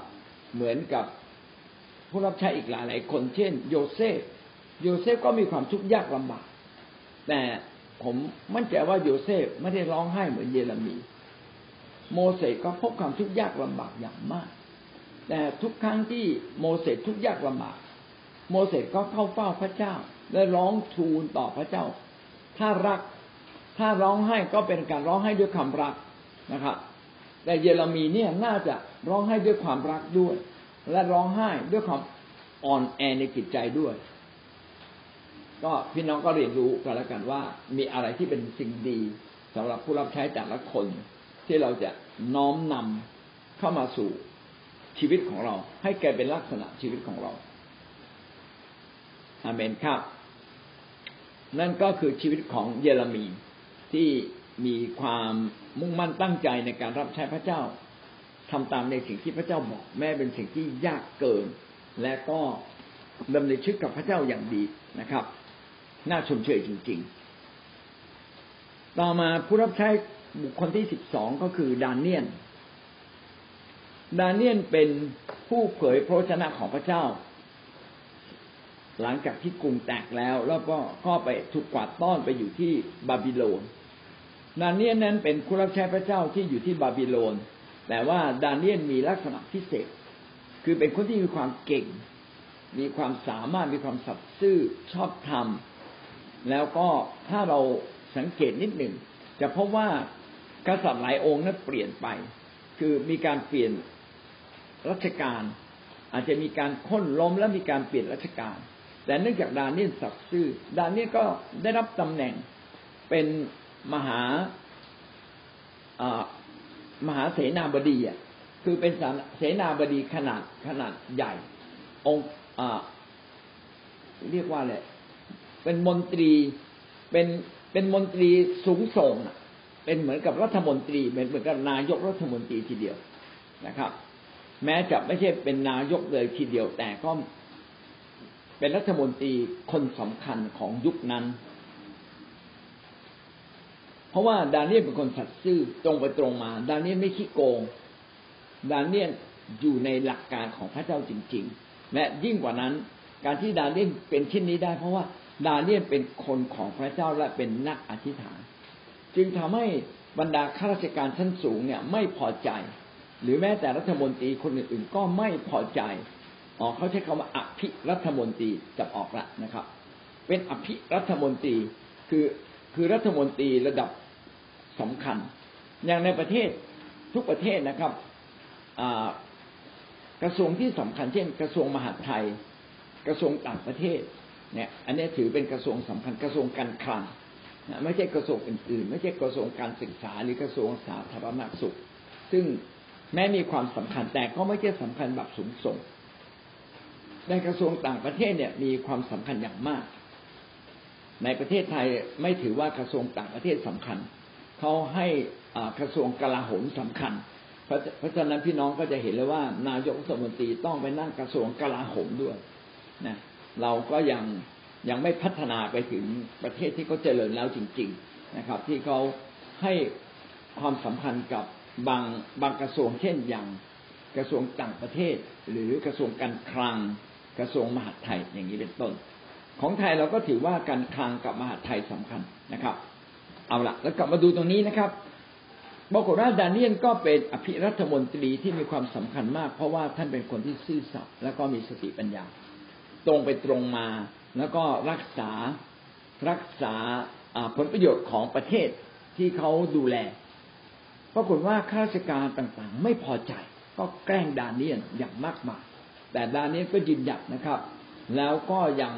เหมือนกับผู้รับใช้อีกหลายหลายคน เช่น โยเซฟ โยเซฟก็มีความทุกข์ยากลำบาก แต่ผมมั่นใจว่าโยเซฟไม่ได้ร้องไห้เหมือนเยเรมี โมเสสก็พบความทุกข์ยากลำบากอย่างมาก แต่ทุกครั้งที่โมเสสทุกข์ยากลำบาก โมเสสก็เข้าเฝ้าพระเจ้าและร้องทูลต่อพระเจ้า ถ้ารัก ถ้าร้องไห้ก็เป็นการร้องไห้ด้วยความรักนะครับ แต่เยเรมีเนี่ยน่าจะร้องไห้ด้วยความรักด้วย และร้องไห้ด้วยความอ่อนแอในจิตใจด้วย ก็พี่น้องก็เรียนรู้กันแล้วกันว่า มีอะไรที่เป็นสิ่งดีสำหรับผู้รับใช้แต่ละคน ที่เราจะน้อมนำเข้ามาสู่ชีวิตของเรา ให้แกเป็นลักษณะชีวิตของเราอาเมนครับ นั่นก็คือชีวิตของเยเรมีที่มีความมุ่งมั่นตั้งใจในการรับใช้พระเจ้าทำตามในสิ่งที่พระเจ้าบอกแม้เป็นสิ่งที่ยากเกิน และก็ดำเนินชีวิตกับพระเจ้าอย่างดีนะครับ น่าชมเชยจริง ๆ ต่อมาผู้รับใช้บุคคลที่สิบสองก็คือดานเนียน ดานเนียนเป็นผู้เผยพระชนะของพระเจ้า หลังจากที่กรุงแตกแล้ว แล้วก็ก็ไปถูกกวาดต้อนไปอยู่ที่บาบิโลนดานเนียนนั้นเป็นผู้รับใช้พระเจ้าที่อยู่ที่บาบิโลน แต่ว่าดานเนียนมีลักษณะพิเศษ คือเป็นคนที่มีความเก่ง มีความสามารถ มีความสัตย์ซื่อ ชอบธรรม แล้วก็ถ้าเราสังเกตนิดหนึ่ง จะพบว่ากษัตริย์หลายองค์นั้นเปลี่ยนไป คือมีการเปลี่ยนรัชการ อาจจะมีการค้นล้มและมีการเปลี่ยนรัชการ แต่เนื่องจากดาเนียลสักซื่อ ดาเนียลก็ได้รับตำแหน่งเป็นมหามหาเสนาบดีอะคือเป็นเสนาบดีขนาดขนาดใหญ่ องค์เรียกว่าอะไรเป็นมนตรีเป็นเป็นมนตรีสูงส่งเป็นเหมือนกับรัฐมนตรีเป็นเหมือนกับนายกรัฐมนตรีทีเดียวนะครับ แม้จะไม่ใช่เป็นนายกเลยทีเดียว แต่ก็ เป็นรัฐมนตรีคนสำคัญของยุคนั้น เพราะว่าดาเนียลเป็นคนสัตย์ซื่อตรงไปตรงมา ดาเนียลไม่ขี้โกง ดาเนียลอยู่ในหลักการของพระเจ้าจริง ๆ และยิ่งกว่านั้น การที่ดาเนียลเป็นเช่นนี้ได้ เพราะว่าดาเนียลเป็นคนของพระเจ้าและเป็นนักอธิษฐาน จึงทำให้บรรดาข้าราชการชั้นสูงเนี่ยไม่พอใจ หรือแม้แต่รัฐมนตรีคนอื่นๆก็ไม่พอใจ อ๋อเขาใช้คำว่าอภิรัฐมนตรีจะออกละนะครับ เป็นอภิรัฐมนตรีคือคือรัฐมนตรีระดับสำคัญ อย่างในประเทศทุกประเทศนะครับกระทรวงที่สำคัญเช่น กระทรวงมหาดไทย กระทรวงต่างประเทศเนี่ยอันนี้ถือเป็นกระทรวงสำคัญกระทรวงการคลังไม่ใช่กระทรวงอื่นๆ ไม่ใช่กระทรวงการศึกษาหรือกระทรวงสาธารณสุข ซึ่งแม้มีความสำคัญแต่ก็ไม่ใช่สำคัญแบบสูงส่ง ในกระทรวงต่างประเทศเนี่ยมีความสำคัญอย่างมาก ในประเทศไทยไม่ถือว่ากระทรวงต่างประเทศสำคัญเขาให้กระทรวงกลาโหมสำคัญเพราะฉะนั้นพี่น้องก็จะเห็นเลยว่า นายกรัฐมนตรีต้องไปนั่งกระทรวงกลาโหมด้วยนะเราก็ยังยังไม่พัฒนาไปถึงประเทศที่เขาเจริญแล้วจริง ๆนะครับ ที่เขาให้ความสัมพันธ์กับบางบางกระทรวงเช่นอย่างกระทรวงต่างประเทศ หรือกระทรวงการคลัง กระทรวงมหาดไทยอย่างนี้เป็นต้น ของไทยเราก็ถือว่าการคลังกับมหาดไทยสำคัญนะครับ เอาละแล้วกลับมาดูตรงนี้นะครับบอกว่าดานิเอลก็เป็นอภิรัฐมนตรีที่มีความสำคัญมาก เพราะว่าท่านเป็นคนที่ซื่อสัตย์และก็มีสติปัญญา ตรงไปตรงมา แล้วก็รักษารักษาผลประโยชน์ของประเทศที่เขาดูแล ปรากฏว่าข้าราชการต่างๆ ไม่พอใจก็แกล้งดาเนียนอย่างมากมาย แต่ดาเนียลก็ยืนหยัดนะครับ แล้วก็ยัง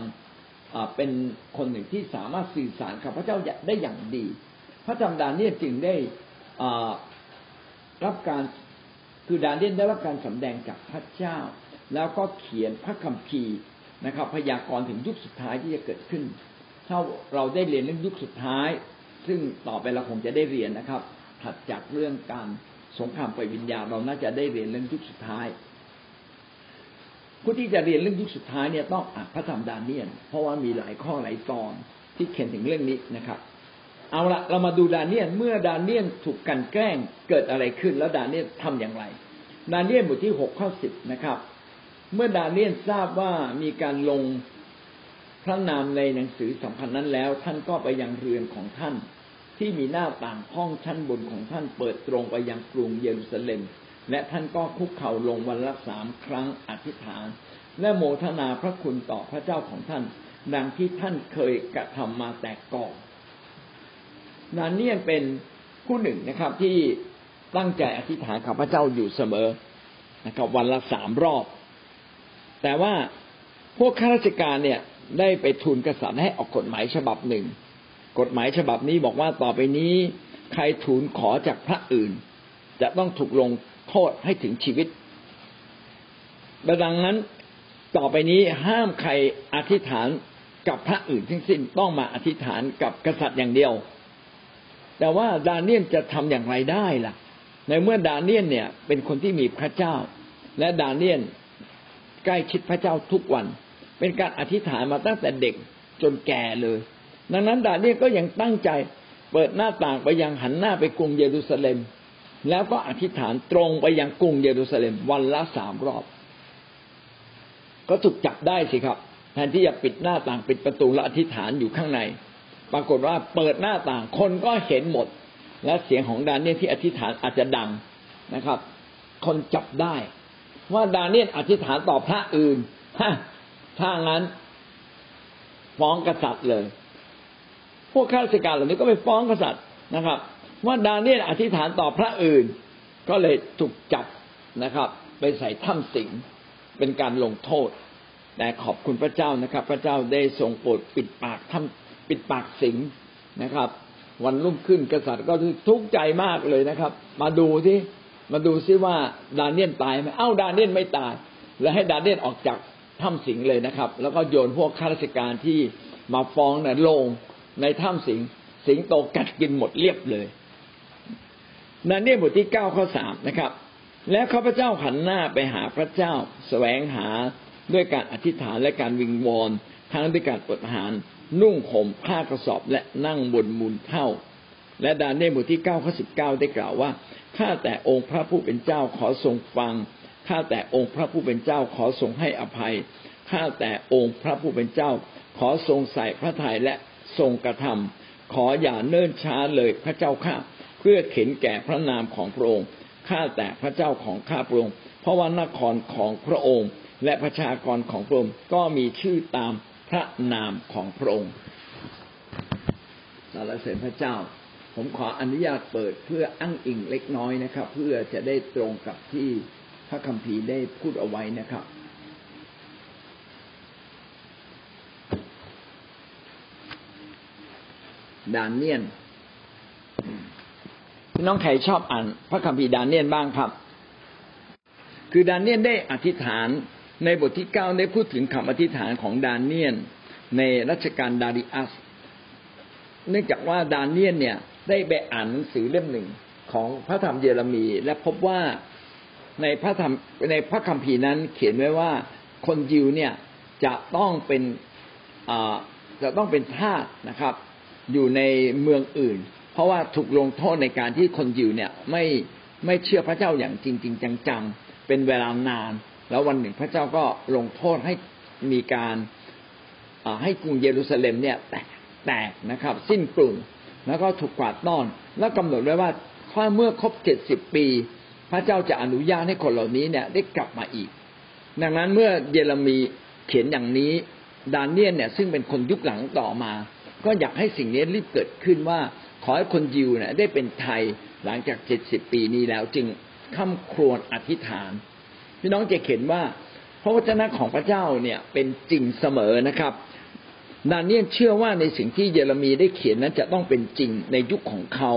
เป็นคนหนึ่งที่สามารถสื่อสารกับพระเจ้าได้อย่างดี พระจำดาเนียลจึงได้รับการคือดาเนียลได้รับการสำแดงจากพระเจ้า แล้วก็เขียนพระคัมภีร์นะครับ พยากรณ์ถึงยุคสุดท้ายที่จะเกิดขึ้น ถ้าเราได้เรียนเรื่องยุคสุดท้าย ซึ่งต่อไปเราคงจะได้เรียนนะครับถัดจากเรื่องการสงครามไปวิญญาณเราน่าจะได้เรียนเรื่องยุคสุดท้าย ผู้ที่จะเรียนเรื่องยุคสุดท้ายเนี่ยต้องอ่านพระธรรมดาเนียน เพราะว่ามีหลายข้อหลายตอนที่เขียนถึงเรื่องนี้นะครับ เอาละเรามาดูดาเนียนเมื่อดาเนียนถูกกันแกล้งเกิดอะไรขึ้น แล้วดาเนียนทำอย่างไร ดาเนียนบทที่หกข้อสิบนะครับ เมื่อดาเนียนทราบว่ามีการลงพระนามในหนังสือสำคัญนั้นแล้ว ท่านก็ไปยังเรือนของท่าน ที่มีหน้าต่างห้องชั้นบนของท่านเปิดตรงไปยังกรุงเยรูซาเล็ม และท่านก็คุกเข่าลงวันละสามครั้งอธิษฐาน และโมทนาพระคุณต่อพระเจ้าของท่าน ดังที่ท่านเคยกระทำมาแต่ก่อนดาเนียนเป็นผู้หนึ่งนะครับที่ตั้งใจอธิษฐานกับพระเจ้าอยู่เสมอนะครับวันละสามรอบ แต่ว่าพวกข้าราชการเนี่ยได้ไปทูลกษัตริย์ให้ออกกฎหมายฉบับหนึ่ง กฎหมายฉบับนี้บอกว่าต่อไปนี้ ใครทูลขอจากพระอื่น จะต้องถูกลง โทษให้ถึงชีวิต ดังนั้นต่อไปนี้ห้ามใครอธิษฐานกับพระอื่นทั้งสิ้นต้องมาอธิษฐานกับกษัตริย์อย่างเดียว แต่ว่าดาเนียนจะทำอย่างไรได้ล่ะ ในเมื่อดาเนียนเนี่ยเป็นคนที่มีพระเจ้า และดาเนียนใกล้ชิดพระเจ้าทุกวัน เป็นการอธิษฐานมาตั้งแต่เด็กจนแก่เลย ดังนั้นดาเนียนก็ยังตั้งใจเปิดหน้าต่างไปยังหันหน้าไปกรุงเยรูซาเล็ม แล้วก็อธิษฐานตรงไปยังกรุงเยรูซาเล็มวันละสามรอบ ก็ถูกจับได้สิครับแทนที่จะปิดหน้าต่างปิดประตูและอธิษฐานอยู่ข้างใน ปรากฏว่าเปิดหน้าต่างคนก็เห็นหมด และเสียงของดาเนียลที่อธิษฐานอาจจะดังนะครับ คนจับได้ ว่าดาเนียลอธิษฐานต่อพระอื่นฮะถ้างั้น ฟ้องกษัตริย์เลย พวกข้าราชการเหล่านี้ก็ไปฟ้องกษัตริย์นะครับ ว่าดาเนียลอธิษฐานต่อพระอื่น ก็เลยถูกจับนะครับ ไปใส่ถ้ำสิงเป็นการลงโทษ แต่ขอบคุณพระเจ้านะครับ พระเจ้าได้ทรงโปรดปิดปากทำปิดปากสิงนะครับ วันรุ่งขึ้นกษัตริย์ก็ทุกข์ใจมากเลยนะครับ มาดูที่มาดูซิว่าดาเนียนตายไหมเอ้าดาเนียนไม่ตาย แล้วให้ดาเนียนออกจากถ้ำสิงเลยนะครับ แล้วก็โยนพวกข้าราชการที่มาฟ้องนะ่ะลงในถ้ำสิงสิงโตกัดกินหมดเรียบเลย ดาเนียนบทที่เก้าข้อสามนะครับ แล้วข้าพเจ้าหันหน้าไปหาพระเจ้าแสวงหาด้วยการอธิษฐานและการวิงวอนทั้งด้วยการอดอาหาร นุ่งห่มผ้ากระสอบและนั่งบนมูลเท่า และดานเนบทที่เก้าข้อสิบเก้าได้กล่าวว่าข้าแต่องค์พระผู้เป็นเจ้าขอทรงฟังข้าแต่องค์พระผู้เป็นเจ้าขอทรงให้อภัยข้าแต่องค์พระผู้เป็นเจ้า ขอทรงใส่พระทัยและทรงกระทำขออย่าเนิ่นช้าเลยพระเจ้าข้า เพื่อเข็นแก่พระนามของพระองค์ข้าแต่พระเจ้าของข้าพระองค์เพราะว่านครของพระองค์ และประชากรของพระองค์ก็มีชื่อตามพระนามของพระองค์สารเสด็จพระเจ้า ผมขออนุญาตเปิดเพื่ออ้างอิงเล็กน้อยนะครับ เพื่อจะได้ตรงกับที่พระคัมภีร์ได้พูดเอาไว้นะครับ ดานเนียน พี่น้องใครชอบอ่าน พระคัมภีร์ดานเนียนบ้างครับ คือดานเนียนได้อธิษฐานในบทที่เก้าได้พูดถึงคำอธิษฐานของดานเนียน ในรัชกาลดาริอัส เนื่องจากว่าดานเนียนเนี่ยได้ไปอ่านหนังสือเล่มหนึ่งของพระธรรมเยเรมี และพบว่าในพระธรรมในพระคัมภีร์นั้นเขียนไว้ว่าคนยิวเนี่ยจะต้องเป็นจะต้องเป็นทาสนะครับ อยู่ในเมืองอื่น เพราะว่าถูกลงโทษในการที่คนยิวเนี่ยไม่ไม่เชื่อพระเจ้าอย่างจริงจริงจังๆเป็นเวลานาน แล้ววันหนึ่งพระเจ้าก็ลงโทษให้มีการให้กรุงเยรูซาเล็มเนี่ยแตกแตกนะครับ สิ้นกลุ่มแล้วก็ถูกกวาดต้อน แล้วกำหนดไว้ว่าถ้าเมื่อครบเจ็ดสิบปี พระเจ้าจะอนุญาตให้คนเหล่านี้เนี่ยได้กลับมาอีก ดังนั้นเมื่อเยเรมีเขียนอย่างนี้ดานเนียนเนี่ยซึ่งเป็นคนยุคหลังต่อมา ก็อยากให้สิ่งนี้รีบเกิดขึ้นว่า ขอให้คนยิวเนี่ยได้เป็นไทยหลังจากเจ็ดสิบปีนี้แล้วจึงข้าครวญอธิษฐานพี่น้องจะเห็นว่า พระวจนะของพระเจ้าเนี่ยเป็นจริงเสมอนะครับดาเนียลเชื่อว่าในสิ่งที่เยเรมีได้เขียนนั้นจะต้องเป็นจริงในยุคของเขา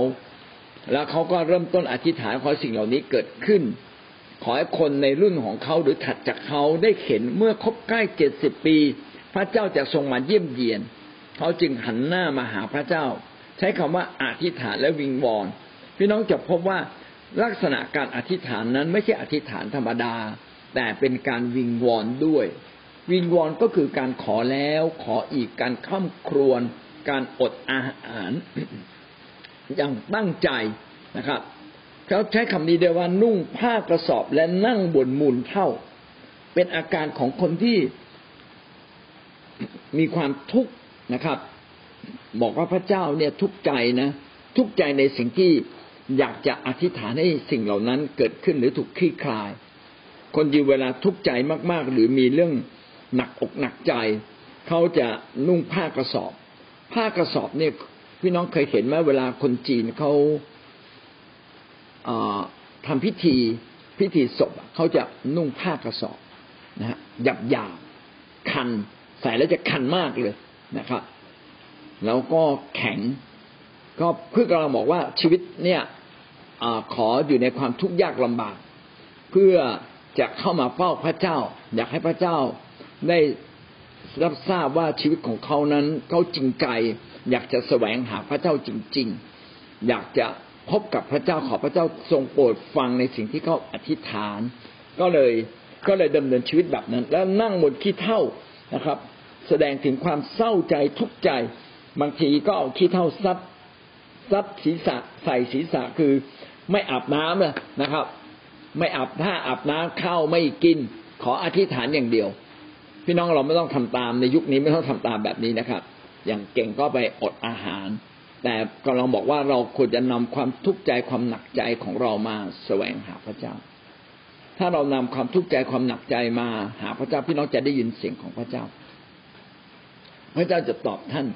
แล้วเขาก็เริ่มต้นอธิษฐานขอสิ่งเหล่านี้เกิดขึ้น ขอให้คนในรุ่นของเขาหรือถัดจากเขาได้เห็นเมื่อครบใกล้เจ็ดสิบปี พระเจ้าจะทรงมาเยี่ยมเยียน เขาจึงหันหน้ามาหาพระเจ้า ใช้คำว่าอธิษฐานและวิงวอนพี่น้องจะพบว่าลักษณะการอธิษฐานนั้นไม่ใช่อธิษฐานธรรมดา แต่เป็นการวิงวอนด้วย วิงวอนก็คือการขอแล้วขออีกการข้ามครวน การอดอาหารอย่างตั้งใจนะครับเขาใช้คำนี้เดียว่านุ่งผ้ากระสอบและนั่งบนมูลเท่า เป็นอาการของคนที่มีความทุกข์นะครับ บอกว่าพระเจ้าเนี่ยทุกใจนะ ทุกใจในสิ่งที่อยากจะอธิษฐานให้สิ่งเหล่านั้นเกิดขึ้นหรือถูกคลี่คลาย คนยิวเวลาทุกข์ใจมาก ๆ หรือมีเรื่องหนักอกหนักใจ เขาจะนุ่งผ้ากระสอบ ผ้ากระสอบเนี่ยพี่น้องเคยเห็นไหมเวลาคนจีนเขาทำพิธีพิธีศพเขาจะนุ่งผ้ากระสอบนะฮะหยาบหยาบคันใส่แล้วจะคันมากเลยนะครับ แล้วก็แข็ง ก็เพื่อกำลังบอกว่าชีวิตเนี่ยอขออยู่ในความทุกข์ยากลำบาก เพื่อจะเข้ามาเฝ้าพระเจ้า อยากให้พระเจ้าได้รับทราบว่าชีวิตของเขานั้นเขาจริงใจอยากจะแสวงหาพระเจ้าจริง ๆ อยากจะพบกับพระเจ้าขอพระเจ้าทรงโปรดฟังในสิ่งที่เขาอธิษฐาน ก็เลยก็เลยดำเนินชีวิตแบบนั้น แล้วนั่งบนขี้เท่านะครับ แสดงถึงความเศร้าใจทุกข์ใจ บางทีก็เอาขี้เท่าซัดซัดศีรษะใส่ศีรษะคือไม่อาบน้ำเลยนะครับ ไม่อาบถ้าอาบน้ำเข้าไม่กิน ขออธิษฐานอย่างเดียว พี่น้องเราไม่ต้องทำตามในยุคนี้ไม่ต้องทำตามแบบนี้นะครับ อย่างเก่งก็ไปอดอาหาร แต่กำลังบอกว่าเราควรจะนำความทุกข์ใจความหนักใจของเรามาแสวงหาพระเจ้า ถ้าเรานำความทุกข์ใจความหนักใจมาหาพระเจ้าพี่น้องจะได้ยินเสียงของพระเจ้า พระเจ้าจะตอบท่าน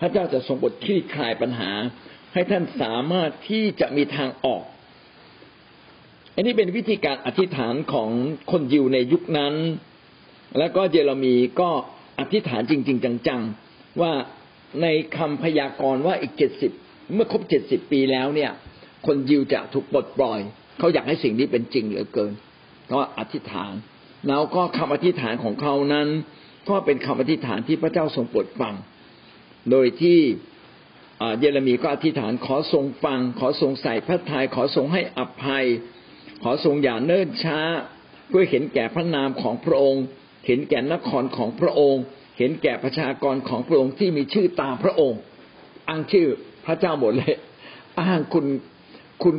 พระเจ้าจะทรงบทคลี่คลายปัญหา ให้ท่านสามารถที่จะมีทางออก อันนี้เป็นวิธีการอธิษฐานของคนยิวในยุคนั้น แล้วก็เยเรมีก็อธิษฐานจริง ๆ จังๆ ว่าในคำพยากรณ์ว่าอีกเจ็ดสิบเมื่อครบเจ็ดสิบปีแล้วเนี่ย คนยิวจะถูกปลดปล่อย เขาอยากให้สิ่งนี้เป็นจริงเหลือเกินก็อธิษฐาน แล้วก็คำอธิษฐานของเขานั้น ก็เป็นคำอธิษฐานที่พระเจ้าทรงโปรดฟัง โดยที่เยเรมีก็อธิษฐานขอทรงฟัง ขอทรงใส่พระทยัยขอทรงให้อภัย ขอทรงอย่าเนิ่นช้า เพื่อเห็นแก่พระนามของพระองค์ เห็นแก่นครของพระองค์ เห็นแก่ประชากรของพระองค์ที่มีชื่อตามพระองค์ อ้างชื่อพระเจ้าหมดเลย อ้างคุณคุณ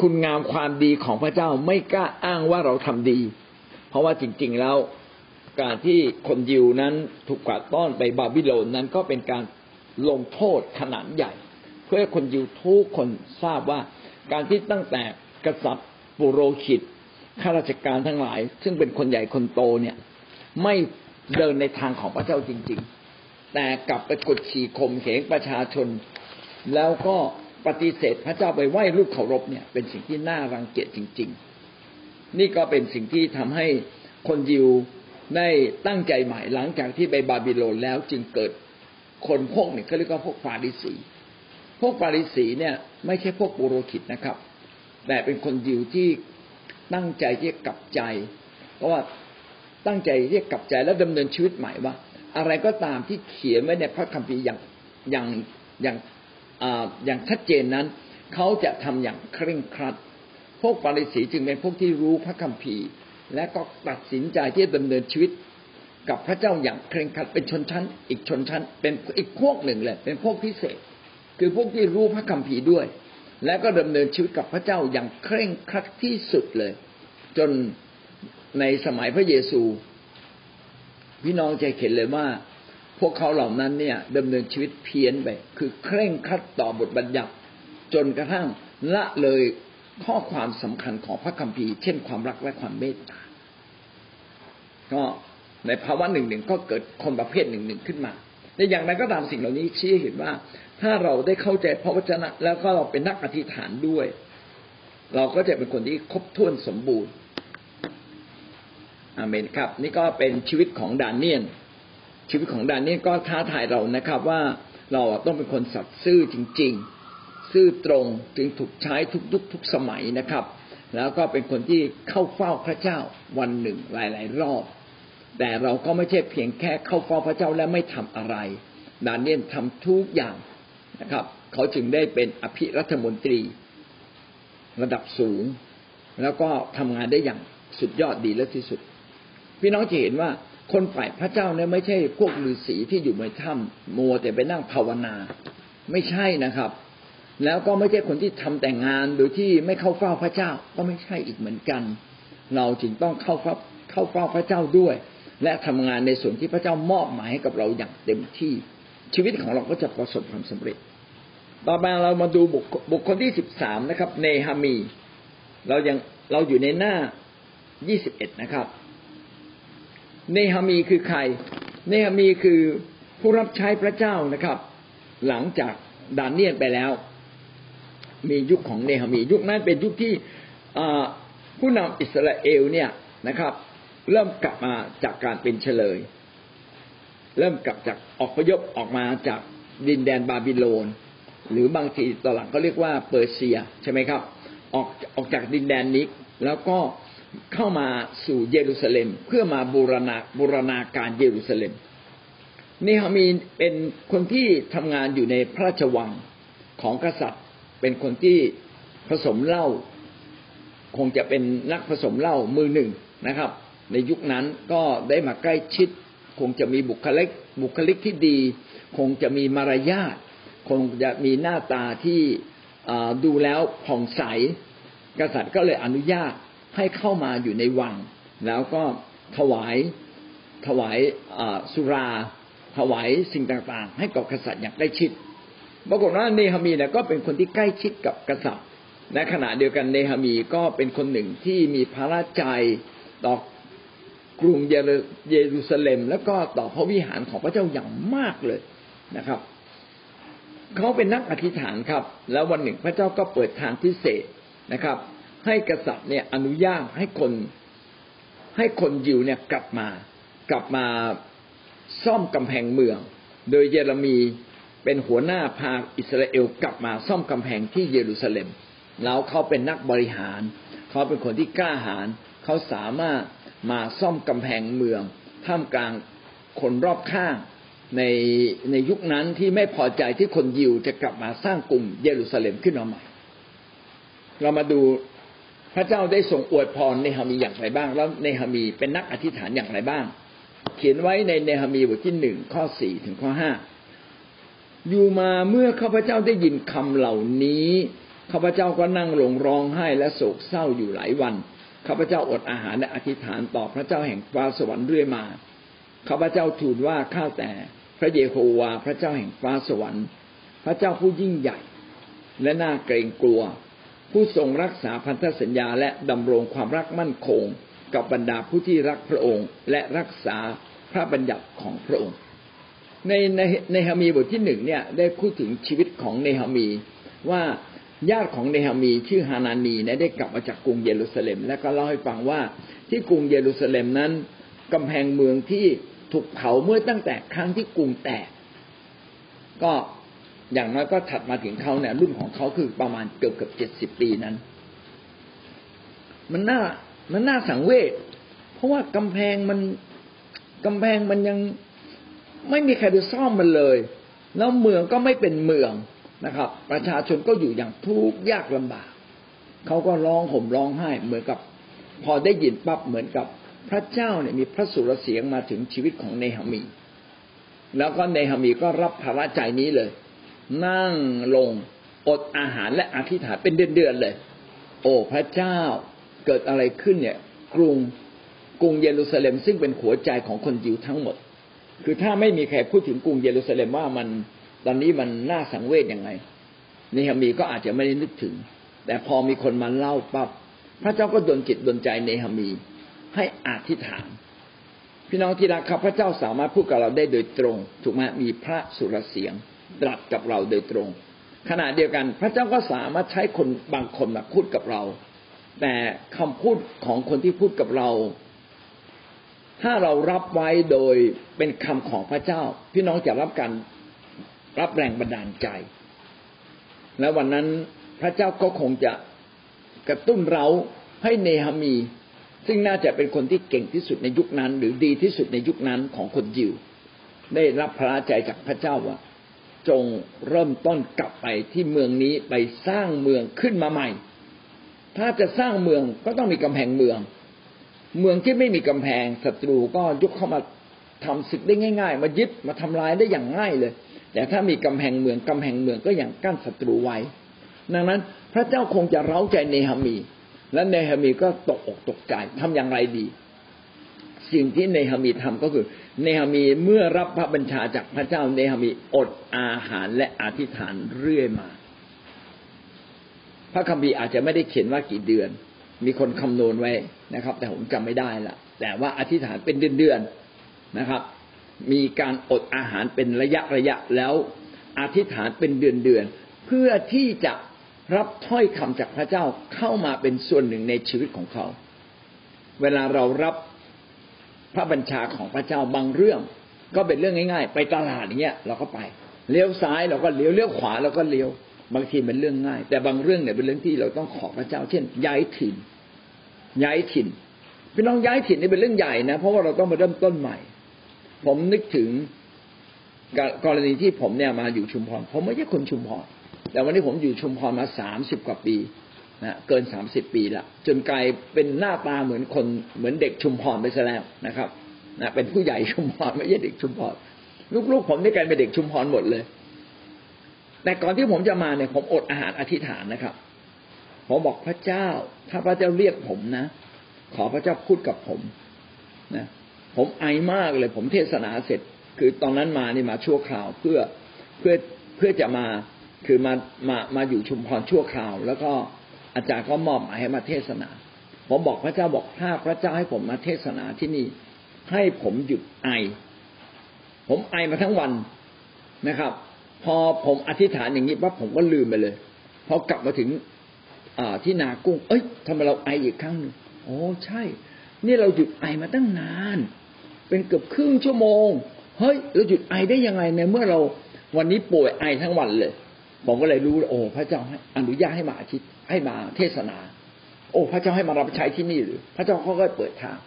คุณงามความดีของพระเจ้าไม่กล้าอ้างว่าเราทำดี เพราะว่าจริง ๆแล้วการที่คนยิวนั้นถูกกวาดต้อนไปบาบิโลนนั้นก็เป็นการ ลงโทษขนาดใหญ่ เพื่อคนยิวทุกคนทราบว่าการที่ตั้งแต่กษัตริย์ปุโรหิตข้าราชการทั้งหลาย ซึ่งเป็นคนใหญ่คนโตเนี่ยไม่เดินในทางของพระเจ้าจริง ๆ แต่กลับไปกดขี่ข่มเหงประชาชน แล้วก็ปฏิเสธพระเจ้าไปไหว้รูปเคารพเนี่ยเป็นสิ่งที่น่ารังเกียจจริง ๆ นี่ก็เป็นสิ่งที่ทำให้คนยิวได้ตั้งใจใหม่หลังจากที่ไปบาบิโลนแล้วจึงเกิด คนพวกเนี่ยเขาเรียกว่าพวกฟาริสี พวกฟาริสีเนี่ยไม่ใช่พวกปุโรหิตนะครับ แต่เป็นคนยิวที่ตั้งใจที่จะกลับใจ เพราะว่าตั้งใจที่จะกลับใจและดำเนินชีวิตใหม่ว่า อะไรก็ตามที่เขียนไว้ในพระคัมภีร์อย่างอย่างอย่างอย่างชัดเจนนั้น เขาจะทำอย่างเคร่งครัด พวกปาริสีจึงเป็นพวกที่รู้พระคัมภีร์ และก็ตัดสินใจที่จะดำเนินชีวิต กับพระเจ้าอย่างเคร่งครัดเป็นชนชั้น อีกชนชั้น เป็นอีกพวกหนึ่งเลยเป็นพวกพิเศษ คือพวกที่รู้พระคัมภีร์ด้วย และก็ดำเนินชีวิตกับพระเจ้าอย่างเคร่งครัดที่สุดเลย จนในสมัยพระเยซูพี่น้องจะเห็นเลยว่า พวกเขาเหล่านั้นเนี่ยดำเนินชีวิตเพี้ยนไปคือเคร่งครัดต่อบทบัญญัติ จนกระทั่งละเลยข้อความสำคัญของพระคัมภีร์ เช่นความรักและความเมตตาก็ ในภาวะหนึ่งหนึ่งก็เกิดคนประเภทหนึ่งหนึ่งขึ้นมาในอย่างไรก็ตามสิ่งเหล่านี้ชี้เห็นว่า ถ้าเราได้เข้าใจพระวจนะ แล้วก็เราเป็นนักอธิษฐานด้วย เราก็จะเป็นคนที่ครบถ้วนสมบูรณ์อาเมนครับ นี่ก็เป็นชีวิตของดานเนียน ชีวิตของดานเนียนก็ท้าทายเรานะครับ ว่าเราต้องเป็นคนสัตย์ซื่อจริง ๆ ซื่อตรงจึงถูกใช้ทุกยุคทุกสมัยนะครับ แล้วก็เป็นคนที่เข้าเฝ้าพระเจ้าวันหนึ่งหลาย ๆ รอบ แต่เราก็ไม่ใช่เพียงแค่เข้าเฝ้าพระเจ้าและไม่ทำอะไร ดานเนียนทำทุกอย่างนะครับ เขาจึงได้เป็นอภิรัฐมนตรีระดับสูง แล้วก็ทำงานได้อย่างสุดยอดดีและที่สุด พี่น้องจะเห็นว่าคนฝ่ายพระเจ้าเนี่ยไม่ใช่พวกฤาษีที่อยู่ในถ้ำมัวแต่ไปนั่งภาวนา ไม่ใช่นะครับ แล้วก็ไม่ใช่คนที่ทำแต่งงานโดยที่ไม่เข้าเฝ้าพระเจ้าก็ไม่ใช่อีกเหมือนกัน เราจึงต้องเข้าเฝ้าเข้าเฝ้าพระเจ้าด้วย และทำงานในส่วนที่พระเจ้ามอบหมายให้กับเราอย่างเต็มที่ ชีวิตของเราก็จะประสบความสำเร็จ ต่อมาเรามาดูบุคคลที่สิบสามนะครับ เนฮามี เรายังเราอยู่ในหน้ายี่สิบเอ็ดนะครับ เนฮามีคือใคร เนฮามีคือผู้รับใช้พระเจ้านะครับ หลังจากดานเนียนไปแล้ว มียุคของเนฮามี ยุคนั้นเป็นยุคที่ผู้นำอิสราเอลเนี่ยนะครับ เริ่มกลับมาจากการเป็นเฉลย เริ่มกลับจากออกพยพออกมาจากดินแดนบาบิโลน หรือบางทีตอนหลังก็เรียกว่าเปอร์เซียใช่ไหมครับ ออกออกจากดินแดนนี้แล้วก็เข้ามาสู่เยรูซาเล็ม เพื่อมาบูรณาบูรณาการเยรูซาเล็มเนฮามีเป็นคนที่ทำงานอยู่ในพระราชวังของกษัตริย์ เป็นคนที่ผสมเหล้าคงจะเป็นนักผสมเหล้ามือหนึ่งนะครับ ในยุคนั้นก็ได้มาใกล้ชิด คงจะมีบุคลิกบุคลิกที่ดี คงจะมีมารยาทคงจะมีหน้าตาที่ดูแล้วผ่องใส กษัตริย์ก็เลยอนุญาตให้เข้ามาอยู่ในวัง แล้วก็ถวายถวายสุรา ถวายสิ่งต่างๆ ให้กับกษัตริย์อย่างใกล้ชิดปรากฏว่าเนฮามีเนี่ยก็เป็นคนที่ใกล้ชิดกับกษัตริย์ในขณะเดียวกันเนฮามีก็เป็นคนหนึ่งที่มีพระราชใจต่อ กรุงเยรูซาเล็ม แล้วก็ต่อพระวิหารของพระเจ้าอย่างมากเลยนะครับเขาเป็นนักอธิษฐานครับ แล้ววันหนึ่งพระเจ้าก็เปิดทางพิเศษนะครับ ให้กษัตริย์เนี่ยอนุญาตให้คน ให้คนยิวเนี่ยกลับมา กลับมาซ่อมกำแพงเมือง โดยเยเรมีเป็นหัวหน้าพาอิสราเอลกลับมาซ่อมกำแพงที่เยรูซาเล็ม แล้วเขาเป็นนักบริหาร เขาเป็นคนที่กล้าหาญ เขาสามารถมาซ่อมกำแพงเมือง ท่ามกลางคนรอบข้างในในยุคนั้นที่ไม่พอใจที่คนยิวจะกลับมาสร้างกลุ่มเยรูซาเล็มขึ้นมาใหม่ เรามาดูพระเจ้าได้ส่งอวยพรในฮามีอย่างไรบ้าง แล้วในฮามีเป็นนักอธิษฐานอย่างไรบ้าง เขียนไว้ในเนฮามีบทที่หนึ่งข้อสี่ถึงข้อห้าอยู่มาเมื่อข้าพเจ้าได้ยินคำเหล่านี้ข้าพเจ้าก็นั่งลงร้องไห้และโศกเศร้าอยู่หลายวัน ข้าพเจ้าอดอาหารและอธิษฐานต่อพระเจ้าแห่งฟ้าสวรรค์เรื่อยมาข้าพเจ้าทูลว่าข้าแต่พระเยโฮวาพระเจ้าแห่งฟ้าสวรรค์ พระเจ้าผู้ยิ่งใหญ่ และน่าเกรงกลัว ผู้ทรงรักษาพันธสัญญาและดำรงความรักมั่นคง กับบรรดาผู้ที่รักพระองค์ และรักษาพระบัญญัติของพระองค์ ในในในฮามีบทที่หนึ่งเนี่ยได้พูดถึงชีวิตของเนฮามีว่า ญาติของเนฮามีชื่อฮานานีได้กลับมาจากกรุงเยรูซาเล็ม และก็เล่าให้ฟังว่าที่กรุงเยรูซาเล็มนั้นกำแพงเมืองที่ถูกเผาเมื่อตั้งแต่ครั้งที่กรุงแตก ก็อย่างน้อยก็ถัดมาถึงเขาเนี่ยรุ่นของเขาคือประมาณเกือบเกือบเจ็ดสิบปีนั้น มันน่ามันน่าสังเวชเพราะว่ากำแพงมันกำแพงมันยังไม่มีใครไปซ่อมมันเลย แล้วเมืองก็ไม่เป็นเมือง นะครับ ประชาชนก็อยู่อย่างทุกข์ยากลำบากเขาก็ร้องห่มร้องไห้เหมือนกับ พอได้ยินปั๊บเหมือนกับพระเจ้าเนี่ยมีพระสุรเสียงมาถึงชีวิตของเนหามี แล้วก็เนหามีก็รับภาระใจนี้เลย นั่งลงอดอาหารและอธิษฐานเป็นเดือนๆเลย โอ้พระเจ้าเกิดอะไรขึ้นเนี่ย กรุงกรุงเยรูซาเล็มซึ่งเป็นหัวใจของคนยิวทั้งหมด คือถ้าไม่มีใครพูดถึงกรุงเยรูซาเล็มว่ามัน ตอนนี้มันน่าสังเวชยังไงเนหามีก็อาจจะไม่ได้นึกถึง แต่พอมีคนมาเล่าปับ๊บพระเจ้าก็ดลจิตดลใจเนหามีให้อธิษฐาน พี่น้องที่รักครับพระเจ้าสามารถพูดกับเราได้โดยตรง ถูกไหมมีพระสุรเสียงตรัสกับเราโดยตรง ขณะเดียวกัน พระเจ้าก็สามารถใช้คนบางคนมาพูดกับเรา แต่คำพูดของคนที่พูดกับเรา ถ้าเรารับไว้โดยเป็นคำของพระเจ้า พี่น้องจะรับการ รับแรงบันดาลใจ และวันนั้นพระเจ้าก็คงจะกระตุ้นเราให้เนหามี ซึ่งน่าจะเป็นคนที่เก่งที่สุดในยุคนั้น หรือดีที่สุดในยุคนั้นของคนยิว ได้รับพระใจจากพระเจ้าว่า จงเริ่มต้นกลับไปที่เมืองนี้ไปสร้างเมืองขึ้นมาใหม่ ถ้าจะสร้างเมืองก็ต้องมีกำแพงเมือง เมืองที่ไม่มีกำแพงศัตรูก็ยกเข้ามาทำศึกได้ง่าย ๆ มายึดมาทำลายได้อย่างง่ายเลย แต่ถ้ามีกำแพงเมืองกำแพงเมืองก็อย่างกั้นศัตรูไว้ ดังนั้นพระเจ้าคงจะเร้าใจเนหามี และเนหามีก็ตกอกตกใจทำอย่างไรดี สิ่งที่เนหามีทำก็คือเนหามีเมื่อรับพระบัญชาจากพระเจ้าเนหามีอดอาหารและอธิษฐานเรื่อยมา พระคัมภีร์อาจจะไม่ได้เขียนว่ากี่เดือน มีคนคำนวณไว้นะครับ แต่ผมจำไม่ได้ละแต่ว่าอธิษฐานเป็นเดือนๆนะครับ มีการอดอาหารเป็นระยะระยะแล้วอธิษฐานเป็นเดือนๆเพื่อที่จะรับถ้อยคำจากพระเจ้าเข้ามาเป็นส่วนหนึ่งในชีวิตของเขา เวลาเรารับพระบัญชาของพระเจ้าบางเรื่อง ก็เป็นเรื่องง่าย ๆ ไปตลาดอย่างเงี้ยเราก็ไปเลี้ยวซ้ายเราก็เลี้ยวเลี้ยวขวาเราก็เลี้ยว บางทีเป็นเรื่องง่าย แต่บางเรื่องเนี่ยเป็นเรื่องที่เราต้องขอพระเจ้า เช่น ย้ายถิ่น ย้ายถิ่นพี่น้องย้ายถิ่นนี่เป็นเรื่องใหญ่นะเพราะว่าเราต้องมาเริ่มต้นใหม่ ผมนึกถึงกรณีที่ผมเนี่ยมาอยู่ชุมพร ผมไม่ใช่คนชุมพร แต่วันนี้ผมอยู่ชุมพรมาสามสิบกว่าปีนะเกินสามสิบปีละจนกลายเป็นหน้าตาเหมือนคนเหมือนเด็กชุมพรไปซะแล้วนะครับนะเป็นผู้ใหญ่ชุมพรไม่ใช่เด็กชุมพรลูกๆ ผมนี่กลายเป็นเด็กชุมพรหมดเลย แต่ก่อนที่ผมจะมาเนี่ยผมอดอาหารอธิษฐานนะครับผมบอกพระเจ้า ถ้าพระเจ้าเรียกผมนะ ขอพระเจ้าพูดกับผมนะ ผมไอมากเลย ผมเทศนาเสร็จ คือตอนนั้นมานี่มาชั่วคราวเพื่อเพื่อเพื่อจะมาคือมามามาอยู่ชุมพรชั่วคราว แล้วก็อาจารย์ก็มอบหมายให้มาเทศนาผมบอกพระเจ้าบอกถ้าพระเจ้าให้ผมมาเทศนาที่นี่ ให้ผมหยุดไอ ผมไอมาทั้งวันนะครับ พอผมอธิษฐานอย่างนี้ปั๊บผมก็ลืมไปเลยพอกลับมาถึงที่นากุ้ง เอ้ยทำไมเราไออีกครั้งหนึ่งโอ้ใช่ นี่เราหยุดไอมาตั้งนาน เป็นเกือบครึ่งชั่วโมง เฮ้ยเราหยุดไอได้ยังไงในเมื่อเราวันนี้ป่วยไอทั้งวันเลย ผมก็เลยรู้โอ้พระเจ้าให้อนุญาตให้มาอาทิตย์ให้มาเทศนา โอ้ พระเจ้าให้มารับใช้ที่นี่หรือ พระเจ้าเขาก็เปิดทาง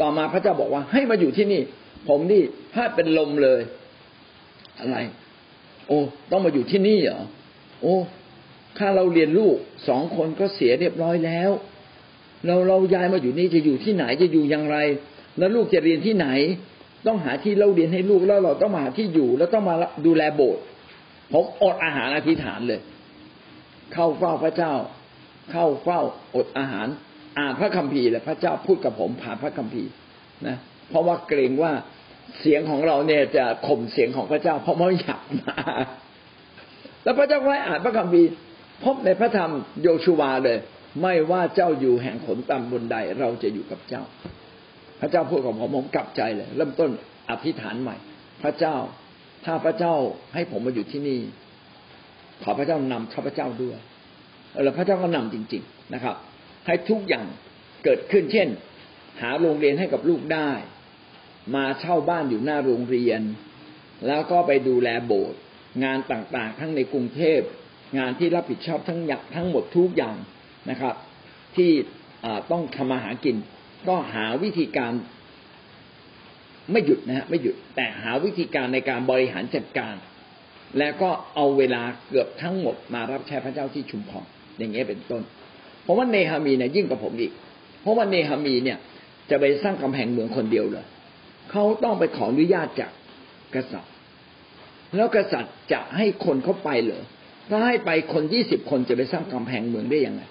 ต่อมาพระเจ้าบอกว่าให้มาอยู่ที่นี่ ผมนี่ถ้าเป็นลมเลย อะไร โอ้ต้องมาอยู่ที่นี่เหรอโอ้ถ้าเราเรียนลูกสองคนก็เสียเรียบร้อยแล้ว เราเราย้ายมาอยู่นี่จะอยู่ที่ไหนจะอยู่อย่างไร แล้วลูกจะเรียนที่ไหน ต้องหาที่เล่าเรียนให้ลูกแล้วเราต้องมาหาที่อยู่ แล้วต้องมาดูแลโบสถ์ผมอดอาหารอธิษฐานเลย เข้าเฝ้าพระเจ้า เข้าเฝ้าอดอาหาร อ่านพระคัมภีร์และพระเจ้าพูดกับผมผ่านพระคัมภีร์นะเพราะว่าเกรงว่าเสียงของเราเนี่ยจะข่มเสียงของพระเจ้า เพราะไม่อยากมาแล้วพระเจ้าก็ให้อ่านพระคัมภีร์พบในพระธรรมโยชูวาเลย ไม่ว่าเจ้าอยู่แห่งขนตำบนใดเราจะอยู่กับเจ้า พระเจ้าพูดกับผมผมกลับใจเลย เริ่มต้นอธิษฐานใหม่ พระเจ้า ถ้าพระเจ้าให้ผมมาอยู่ที่นี่ ขอพระเจ้านำข้าพเจ้าด้วยแล้วพระเจ้าก็นำจริง ๆนะครับ ให้ทุกอย่างเกิดขึ้น เช่น หาโรงเรียนให้กับลูกได้ มาเช่าบ้านอยู่หน้าโรงเรียน แล้วก็ไปดูแลโบสถ์งานต่างๆ ทั้งในกรุงเทพงานที่รับผิดชอบทั้งยักทั้งหมดทุกอย่างนะครับ ที่ต้องทำมาหากิน ก็หาวิธีการไม่หยุดนะฮะไม่หยุดแต่หาวิธีการในการบริหารจัดการ แล้วก็เอาเวลาเกือบทั้งหมดมารับใช้พระเจ้าที่ชุมพรอย่างเงี้ยเป็นต้น เพราะว่าเนฮามีเนี่ยยิ่งกว่าผมอีก เพราะว่าเนฮามีเนี่ย จะไปสร้างกำแพงเมืองคนเดียวเลยเขาต้องไปขออนุญาตจากกษัตริย์ แล้วกษัตริย์จะให้คนเขาไปเหรอถ้าให้ไปคนยี่สิบคนจะไปสร้างกำแพงเมืองได้ยังไง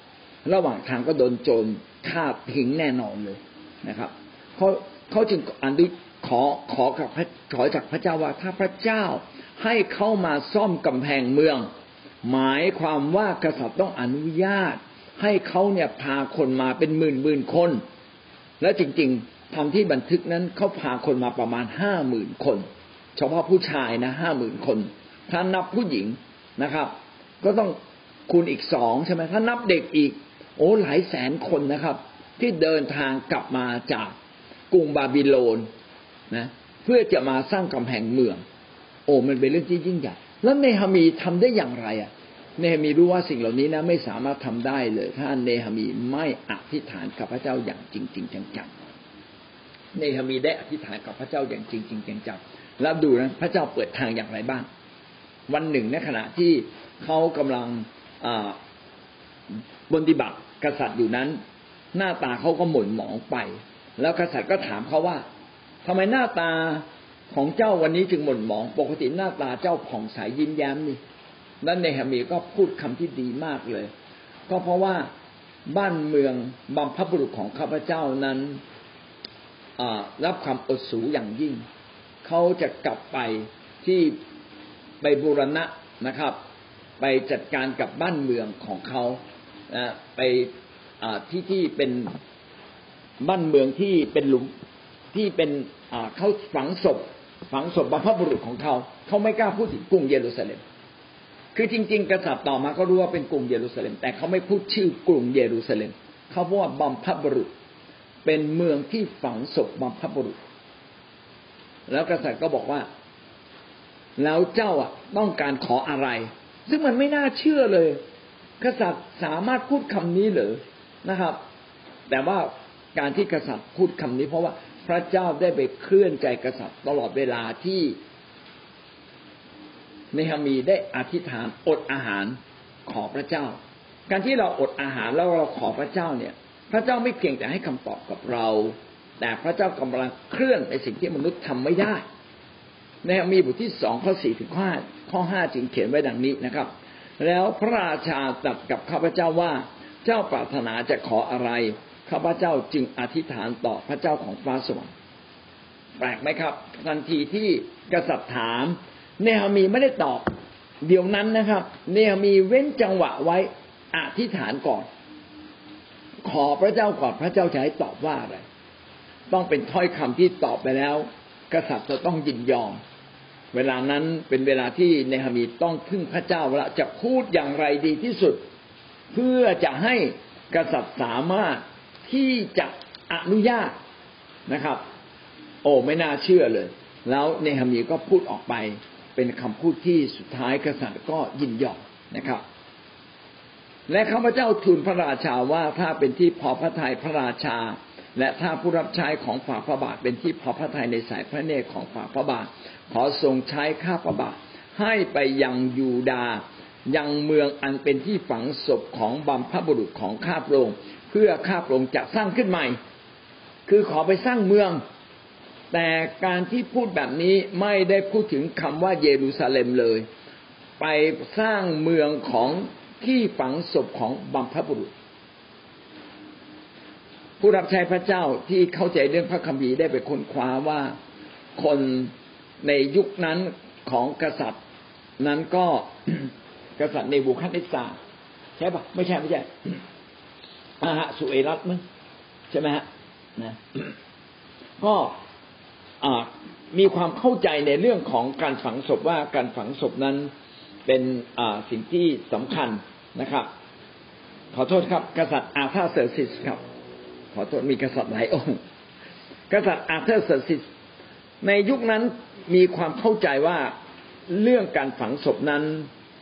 ระหว่างทางก็โดนโจรฆ่าทิ้งแน่นอนเลยนะครับเขาเขาจึงอนุขอขอกับขอจากพระเจ้าว่าถ้าพระเจ้าให้เข้ามาซ่อมกำแพงเมือง หมายความว่ากษัตริย์ต้องอนุญาต ให้เขาเนี่ยพาคนมาเป็นหมื่นหมื่นคน และจริงๆทำที่บันทึกนั้นเขาพาคนมาประมาณห้าหมื่นคนเฉพาะผู้ชายนะห้าหมื่นคน ถ้านับผู้หญิงนะครับ ก็ต้องคูณอีกสองใช่ไหมถ้านับเด็กอีก โอ้หลายแสนคนนะครับ ที่เดินทางกลับมาจากกรุงบาบิโลนนะเพื่อจะมาสร้างกำแพงเมือง โอ้มันเป็นเรื่องที่ยิ่งใหญ่แล้วเนหามีทำได้อย่างไรอะเนหามีรู้ว่าสิ่งเหล่านี้นะไม่สามารถทำได้เลย ถ้าเนหามีไม่อธิษฐานกับพระเจ้าอย่างจริงจริงจังๆเนหามีได้อธิษฐานกับพระเจ้าอย่างจริงจริงจังๆแล้วดูนะพระเจ้าเปิดทางอย่างไรบ้าง วันหนึ่งในขณะที่เขากำลังบนดิบัติ กษัตริย์อยู่นั้น หน้าตาเขาก็หม่นหมองไป แล้วกษัตริย์ก็ถามเขาว่าทำไมหน้าตาของเจ้าวันนี้จึงหม่นหมอง ปกติหน้าตาเจ้าผ่องใสยิ้มแย้มนี่นั่นในฮามีก็พูดคำที่ดีมากเลย ก็เพราะว่าบ้านเมืองบัมพบุรุษของข้าพเจ้านั้นรับความอดสูอย่างยิ่ง เขาจะกลับไปที่ไปบูรณะนะครับ ไปจัดการกับบ้านเมืองของเขา ไปที่ที่เป็นบ้านเมืองที่เป็นหลุมที่เป็นเขาฝังศพ ฝังศพบรรพบุรุษของเขา เขาไม่กล้าพูดถึงกรุงเยรูซาเล็ม คือจริง ๆ กษัตริย์ต่อมาก็รู้ว่าเป็นกรุงเยรูซาเล็ม แต่เขาไม่พูดชื่อกรุงเยรูซาเล็ม เขาพูดว่าบรรพบุรุษ เป็นเมืองที่ฝังศพบรรพบุรุษ แล้วกษัตริย์ก็บอกว่า แล้วเจ้าอะต้องการขออะไร ซึ่งมันไม่น่าเชื่อเลย กษัตริย์สามารถพูดคำนี้หรือนะครับ แต่ว่าการที่กษัตริย์พูดคำนี้ เพราะว่าพระเจ้าได้ไปเคลื่อนใจกษัตริย์ตลอดเวลาที่เนฮามีได้อธิษฐานอดอาหารขอพระเจ้า การที่เราอดอาหารแล้วเราขอพระเจ้าเนี่ย พระเจ้าไม่เพียงแต่ให้คำตอบกับเรา แต่พระเจ้ากำลังเคลื่อนในสิ่งที่มนุษย์ทำไม่ได้ ในมีบทที่สองข้อสี่ถึงข้อห้าข้อห้าจึงเขียนไว้ดังนี้นะครับ แล้วพระราชาตรัสกับข้าพเจ้าว่าเจ้าปรารถนาจะขออะไรข้าพเจ้าจึงอธิษฐานต่อพระเจ้าของฟ้าสวรรค์แปลกไหมครับ ทันทีที่กษัตริย์ถามเนฮามีไม่ได้ตอบ เดี๋ยวนั้นนะครับ เนฮามีเว้นจังหวะไว้อธิษฐานก่อน ขอพระเจ้าก่อนพระเจ้าจะให้ตอบว่าอะไรต้องเป็นถ้อยคำที่ตอบไปแล้ว กษัตริย์จะต้องยินยอม เวลานั้นเป็นเวลาที่เนฮามีต้องพึ่งพระเจ้าว่าจะพูดอย่างไรดีที่สุด เพื่อจะให้กษัตริย์สามารถที่จะอนุญาตนะครับ โอ้ไม่น่าเชื่อเลย แล้วเนฮามีก็พูดออกไป เป็นคำพูดที่สุดท้ายกษัตริย์ก็ยินยอมนะครับ และข้าพเจ้าทูลพระราชาว่าถ้าเป็นที่พอพระทัยพระราชา และถ้าผู้รับใช้ของฝ่าพระบาทเป็นที่พอพระทัยในสายพระเนตรของฝ่าพระบาท ขอทรงใช้ข้าพระบาทให้ไปยังยูดายังเมืองอันเป็นที่ฝังศพของบัมพบุรุษของข้าพระองค์เพื่อข้าพระองค์จะสร้างขึ้นใหม่ คือขอไปสร้างเมือง แต่การที่พูดแบบนี้ไม่ได้พูดถึงคำว่าเยรูซาเล็มเลย ไปสร้างเมืองของที่ฝังศพของบัมพบุรุษ ผู้รับใช้พระเจ้าที่เข้าใจเรื่องพระคัมภีร์ได้ไปค้นคว้าว่าคนในยุคนั้นของกษัตริย์ นั้นก็กษัตริย์ในบุคัดนิสาใช่ปะไม่ใช่ไม่ใช่อาหะสุเอรัตมั้งใช่ไหมฮะนะก็มีความเข้าใจในเรื่องของการฝังศพว่าการฝังศพนั้นเป็นสิ่งที่สำคัญนะครับ ขอโทษครับ กษัตริย์อารทาเซอร์ซีสครับ ขอโทษมีกษัตริย์หลายองค์ กษัตริย์อาเธอร์เซอร์ซิสในยุคนั้นมีความเข้าใจว่าเรื่องการฝังศพนั้น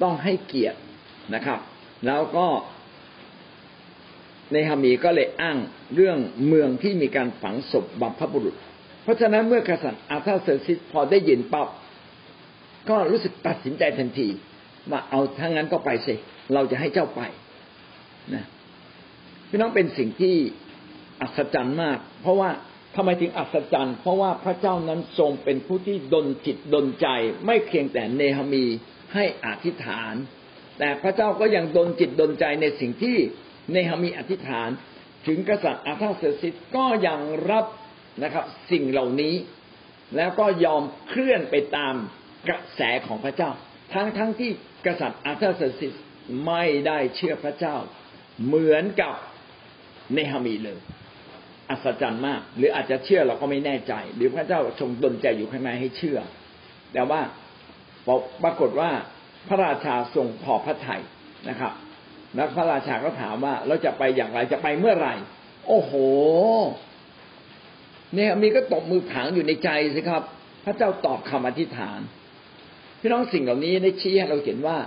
ต้องให้เกียรตินะครับ แล้วก็ในฮามีก็เลยอ้างเรื่องเมืองที่มีการฝังศพบัพพบุรุษ เพราะฉะนั้นเมื่อกษัตริย์อาธาเซอร์ซิสพอได้ยินปั๊บก็รู้สึกตัดสินใจทันทีว่าเอาถ้างั้นก็ไปสิ เราจะให้เจ้าไปนะพี่น้องเป็นสิ่งที่ อัศจรรย์มาก เพราะว่าทำไมถึงอัศจรรย์ เพราะว่าพระเจ้านั้นทรงเป็นผู้ที่ดลจิตดลใจ ไม่เพียงแต่เนหมีให้อธิษฐาน แต่พระเจ้าก็ยังดลจิตดลใจในสิ่งที่เนหมีอธิษฐาน ถึงกษัตริย์อาธาเซอร์ซิสก็ยังรับนะครับสิ่งเหล่านี้ แล้วก็ยอมเคลื่อนไปตามกระแสของพระเจ้า ทั้งทั้งที่กษัตริย์อาเธอร์เซซิสไม่ได้เชื่อพระเจ้า เหมือนกับเนฮามีเลย อัศจรรย์มาก หรืออาจจะเชื่อเราก็ไม่แน่ใจ หรือพระเจ้าทรงดลใจอยู่ข้างในให้เชื่อ แต่ว่าปรากฏว่าพระราชาทรงพอพระทัยนะครับแล้วพระราชาก็ถามว่าเราจะไปอย่างไรจะไปเมื่อไหร่ โอ้โห เนี่ยมีก็ตบมือผางอยู่ในใจสิครับ พระเจ้าตอบคำอธิษฐานพี่น้องสิ่งเหล่านี้ได้ชี้ให้เราเห็นว่า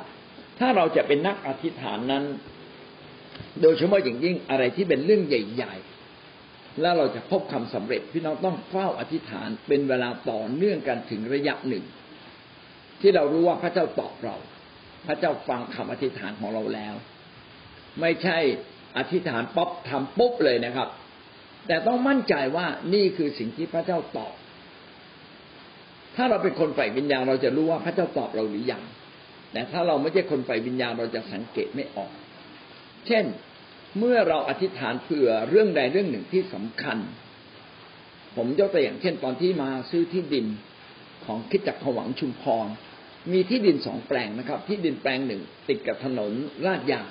ถ้าเราจะเป็นนักอธิษฐานนั้น โดยเฉพาะอย่างยิ่งอะไรที่เป็นเรื่องใหญ่ ๆ แล้วเราจะพบคำสำเร็จพี่น้องต้องเฝ้าอธิษฐานเป็นเวลาต่อเนื่องกันถึงระยะหนึ่ง ที่เรารู้ว่าพระเจ้าตอบเรา พระเจ้าฟังคำอธิษฐานของเราแล้ว ไม่ใช่อธิษฐานป๊อบทำปุ๊บเลยนะครับ แต่ต้องมั่นใจว่านี่คือสิ่งที่พระเจ้าตอบ ถ้าเราเป็นคนฝ่วิญญาณเราจะรู้ว่าพระเจ้าตอบเราหรือยังแต่ถ้าเราไม่ใช่คนฝ่วิญญาณเราจะสังเกตไม่ออก เช่น เมื่อเราอธิษฐานเผื่อเรื่องใดเรื่องหนึ่งที่สำคัญ ผมยกตัวอย่างเช่น ตอนที่มาซื้อที่ดินของคิดจักรหวังชุมพร มีที่ดินสองแปลงนะครับ ที่ดินแปลงหนึ่ง ติดกับถนนลาดยาง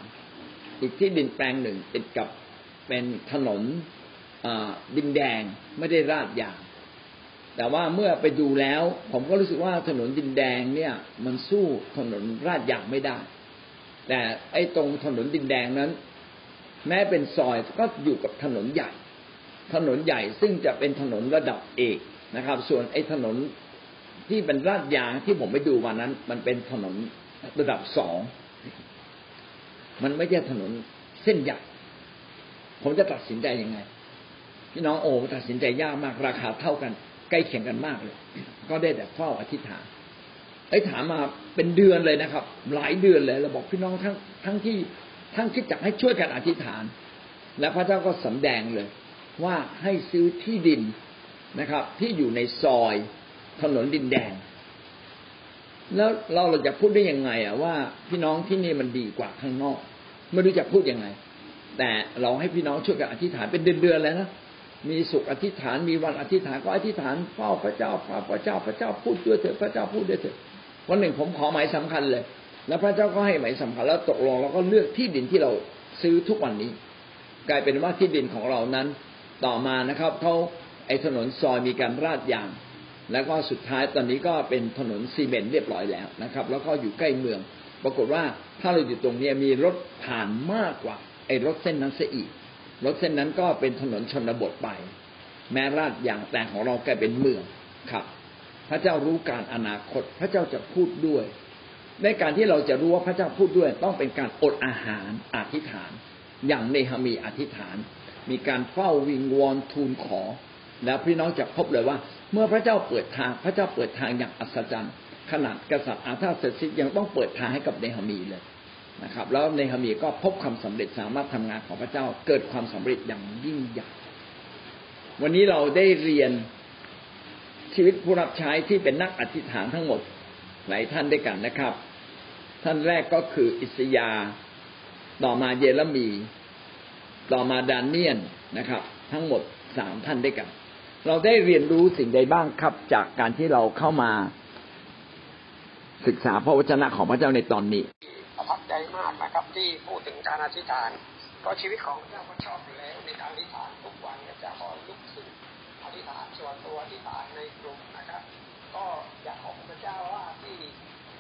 อีกที่ดินแปลงหนึ่ง ติดกับเป็นถนนดินแดงไม่ได้ราดยาง แต่ว่าเมื่อไปดูแล้ว ผมก็รู้สึกว่าถนนดินแดงเนี่ย มันสู้ถนนราดยางไม่ได้ แต่ไอ้ตรงถนนดินแดงนั้น แม้เป็นซอยก็อยู่กับถนนใหญ่ ถนนใหญ่ซึ่งจะเป็นถนนระดับเอกนะครับ ส่วนไอ้ถนนที่เป็นราดยางที่ผมไปดูวันนั้น มันเป็นถนนระดับสองมันไม่ใช่ถนนเส้นใหญ่ ผมจะตัดสินใจยังไงพี่น้องโอ้ตัดสินใจยากมากราคาเท่ากัน ใกล้เคียงกันมากเลย ก็ได้แต่เฝ้าอธิษฐานไอ้ถามมาเป็นเดือนเลยนะครับ หลายเดือนเลยเราบอกพี่น้องทั้งทั้งที่ ทั้งคิดจักให้ช่วยกันอธิษฐาน และพระเจ้าก็สำแดงเลย ว่าให้ซื้อที่ดินนะครับ ที่อยู่ในซอยถนนดินแดง แล้วเราเราจะพูดได้ยังไงอะว่าพี่น้องที่นี่มันดีกว่าข้างนอก ไม่รู้จะพูดยังไง แต่เราให้พี่น้องช่วยกันอธิษฐานเป็นเดือนๆเลยนะมีสุขอธิษฐานมีวันอธิษฐานก็อธิษฐานเฝ้าพระเจ้าข้าพระเจ้าพระเจ้าพูดด้วยเถิดพระเจ้าพูดด้วยเถิดวันหนึ่งผมขอหมายสำคัญเลย แล้วพระเจ้าก็ให้หมายสำคัญแล้วตกลงแล้วก็เลือกที่ดินที่เราซื้อทุกวันนี้ กลายเป็นว่าที่ดินของเรานั้น ต่อมานะครับเขาไอ้ถนนซอยมีการราดยาง แล้วก็สุดท้ายตอนนี้ก็เป็นถนนซีเมนต์เรียบร้อยแล้วนะครับ แล้วก็อยู่ใกล้เมือง ปรากฏว่าถ้าเราอยู่ตรงนี้มีรถผ่านมากกว่า ไอ้รถเส้นนั้นเสียอีก รถเส้นนั้นก็เป็นถนนชนบทไป แม้ราดยางแต่ของเรากลายเป็นเมืองครับ พระเจ้ารู้การอนาคต พระเจ้าจะพูดด้วย ในการที่เราจะรู้ว่าพระเจ้าพูดด้วยต้องเป็นการอดอาหารอธิษฐาน อย่างเนหมีอธิษฐาน มีการเฝ้าวิงวอนทูลขอ แล้วพี่น้องจะพบเลยว่า เมื่อพระเจ้าเปิดทางพระเจ้าเปิดทางอย่างอัศจรรย์ ขนาดกษัตริย์อาธาเสร็จยังต้องเปิดทางให้กับเนหมีเลยนะครับ แล้วเนหมีก็พบความสำเร็จสามารถทำงานของพระเจ้าเกิดความสำเร็จอย่างยิ่งใหญ่วันนี้เราได้เรียนชีวิตผู้รับใช้ที่เป็นนักอธิษฐานทั้งหมดหลายท่านด้วยกันนะครับ ท่านแรกก็คืออิสยา ต่อมาเยเรมี ต่อมาดานเนียนนะครับ ทั้งหมดสามท่านด้วยกัน เราได้เรียนรู้สิ่งใดบ้างครับ จากการที่เราเข้ามาศึกษาพระวจนะของพระเจ้าในตอนนี้ประทับใจมากนะครับ ที่พูดถึงการอธิษฐานก็ชีวิตของพระเจ้าก็ชอบอยู่แล้วในการอธิษฐานทุกวันจะขอลุกขึ้นอธิษฐานส่วนตัวอธิษฐานในกลุ่มนะครับ ก็อยากขอบพระเจ้าว่า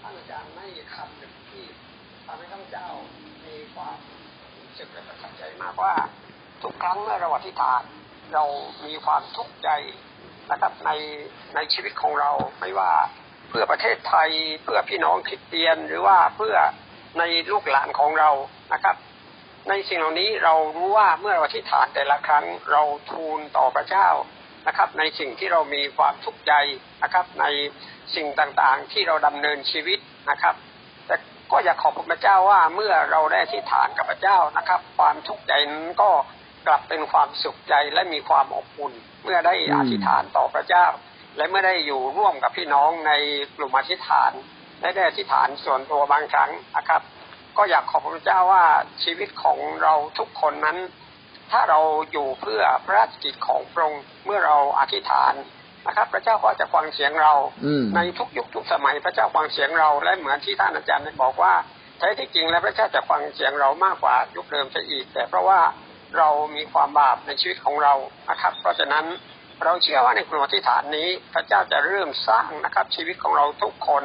านอาจารย์ให้คำหนึ่งที่ทำให้ท่านเจ้ามีความรู้สึกและประทับใจมากว่า ทุกครั้งเมื่อเราอธิษฐานเรามีความทุกข์ใจนะครับในในชีวิตของเราไม่ว่าเพื่อประเทศไทยเพื่อพี่น้องคริสเตียนหรือว่าเพื่อในลูกหลานของเรานะครับ ในสิ่งเหล่านี้เรารู้ว่าเมื่อเราอธิษฐานแต่ละครั้งเราทูลต่อพระเจ้า นะครับในสิ่งที่เรามีความทุกข์ใจนะครับ ในสิ่งต่างๆที่เราดำเนินชีวิตนะครับ แต่ก็อยากขอบพระเจ้าว่าเมื่อเราได้อธิษฐานกับพระเจ้านะครับ ความทุกข์ใจนั้นก็กลับเป็นความสุขใจและมีความอบอุ่น เมื่อได้อธิษฐานต่อพระเจ้า และเมื่อได้อยู่ร่วมกับพี่น้องในกลุ่มอธิษฐานและได้อธิษฐานส่วนตัวบางครั้งนะครับ ก็อยากขอบพระเจ้าว่าชีวิตของเราทุกคนนั้น ถ้าเราอยู่เพื่อพระราชกิจของพระองค์เมื่อเราอธิษฐานนะครับ พระเจ้าก็จะฟังเสียงเราในทุกยุคทุกสมัยพระเจ้าฟังเสียงเราและเหมือนที่ท่านอาจารย์ได้บอกว่าแท้ที่จริงแล้วพระเจ้าจะฟังเสียงเรามากกว่ายุคเดิมจะอีก แต่เพราะว่าเรามีความบาปในชีวิตของเรานะครับ เพราะฉะนั้นเราเชื่อว่าในกลุ่มอธิษฐานนี้ พระเจ้าจะเริ่มสร้างนะครับ ชีวิตของเราทุกคน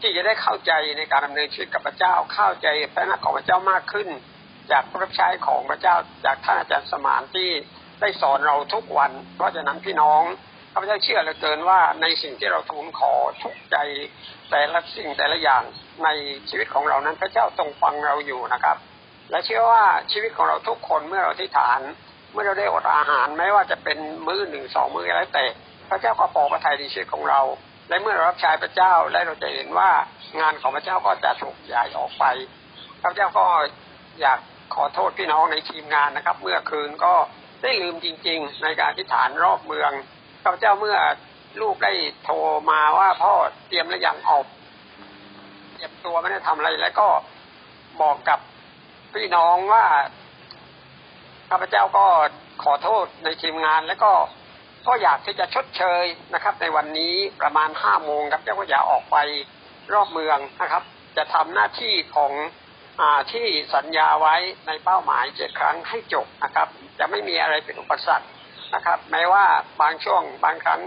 ที่จะได้เข้าใจในการดำเนินชีวิตกับพระเจ้าเข้าใจพระนักของพระเจ้ามากขึ้น จากพระรับใช้ของพระเจ้าจากท่านอาจารย์สมานที่ได้สอนเราทุกวัน เพราะฉะนั้นพี่น้องข้าพเจ้าเชื่อเหลือเกินว่าในสิ่งที่เราทูลขอทุกใจแต่ละสิ่งแต่ละอย่างในชีวิตของเรานั้นพระเจ้าทรงฟังเราอยู่นะครับ และเชื่อว่าชีวิตของเราทุกคนเมื่อเราที่ฐาน เมื่อเราได้อดอาหารแม้ว่าจะเป็นมื้อหนึ่งสองมื้ออะไรแต่ พระเจ้าก็พอพระทัยในชีวิตของเรา และเมื่อเรารับใช้พระเจ้าและเราจะเห็นว่างานของพระเจ้าก็จะถูกย้ายออกไปพระเจ้าก็อยาก ขอโทษพี่น้องในทีมงานนะครับ เมื่อคืนก็ได้ลืมจริง ๆ ในการที่ฐานรอบเมืองพระเจ้าเมื่อลูกได้โทรมาว่าพ่อเตรียมแล้วยังออกเตรียมตัวไม่ได้ทำอะไร แล้วก็บอกกับพี่น้องว่าข้าพเจ้าก็ขอโทษในทีมงาน แล้วก็ก็อยากที่จะชดเชยนะครับ ในวันนี้ประมาณห้าโมงครับเจ้าก็อย่าออกไปรอบเมืองนะครับ จะทำหน้าที่ของ ที่สัญญาไว้ในเป้าหมายเจ็ดครั้งให้จบนะครับ จะไม่มีอะไรเป็นอุปสรรคนะครับ แม้ว่าบางช่วงบางครั้ง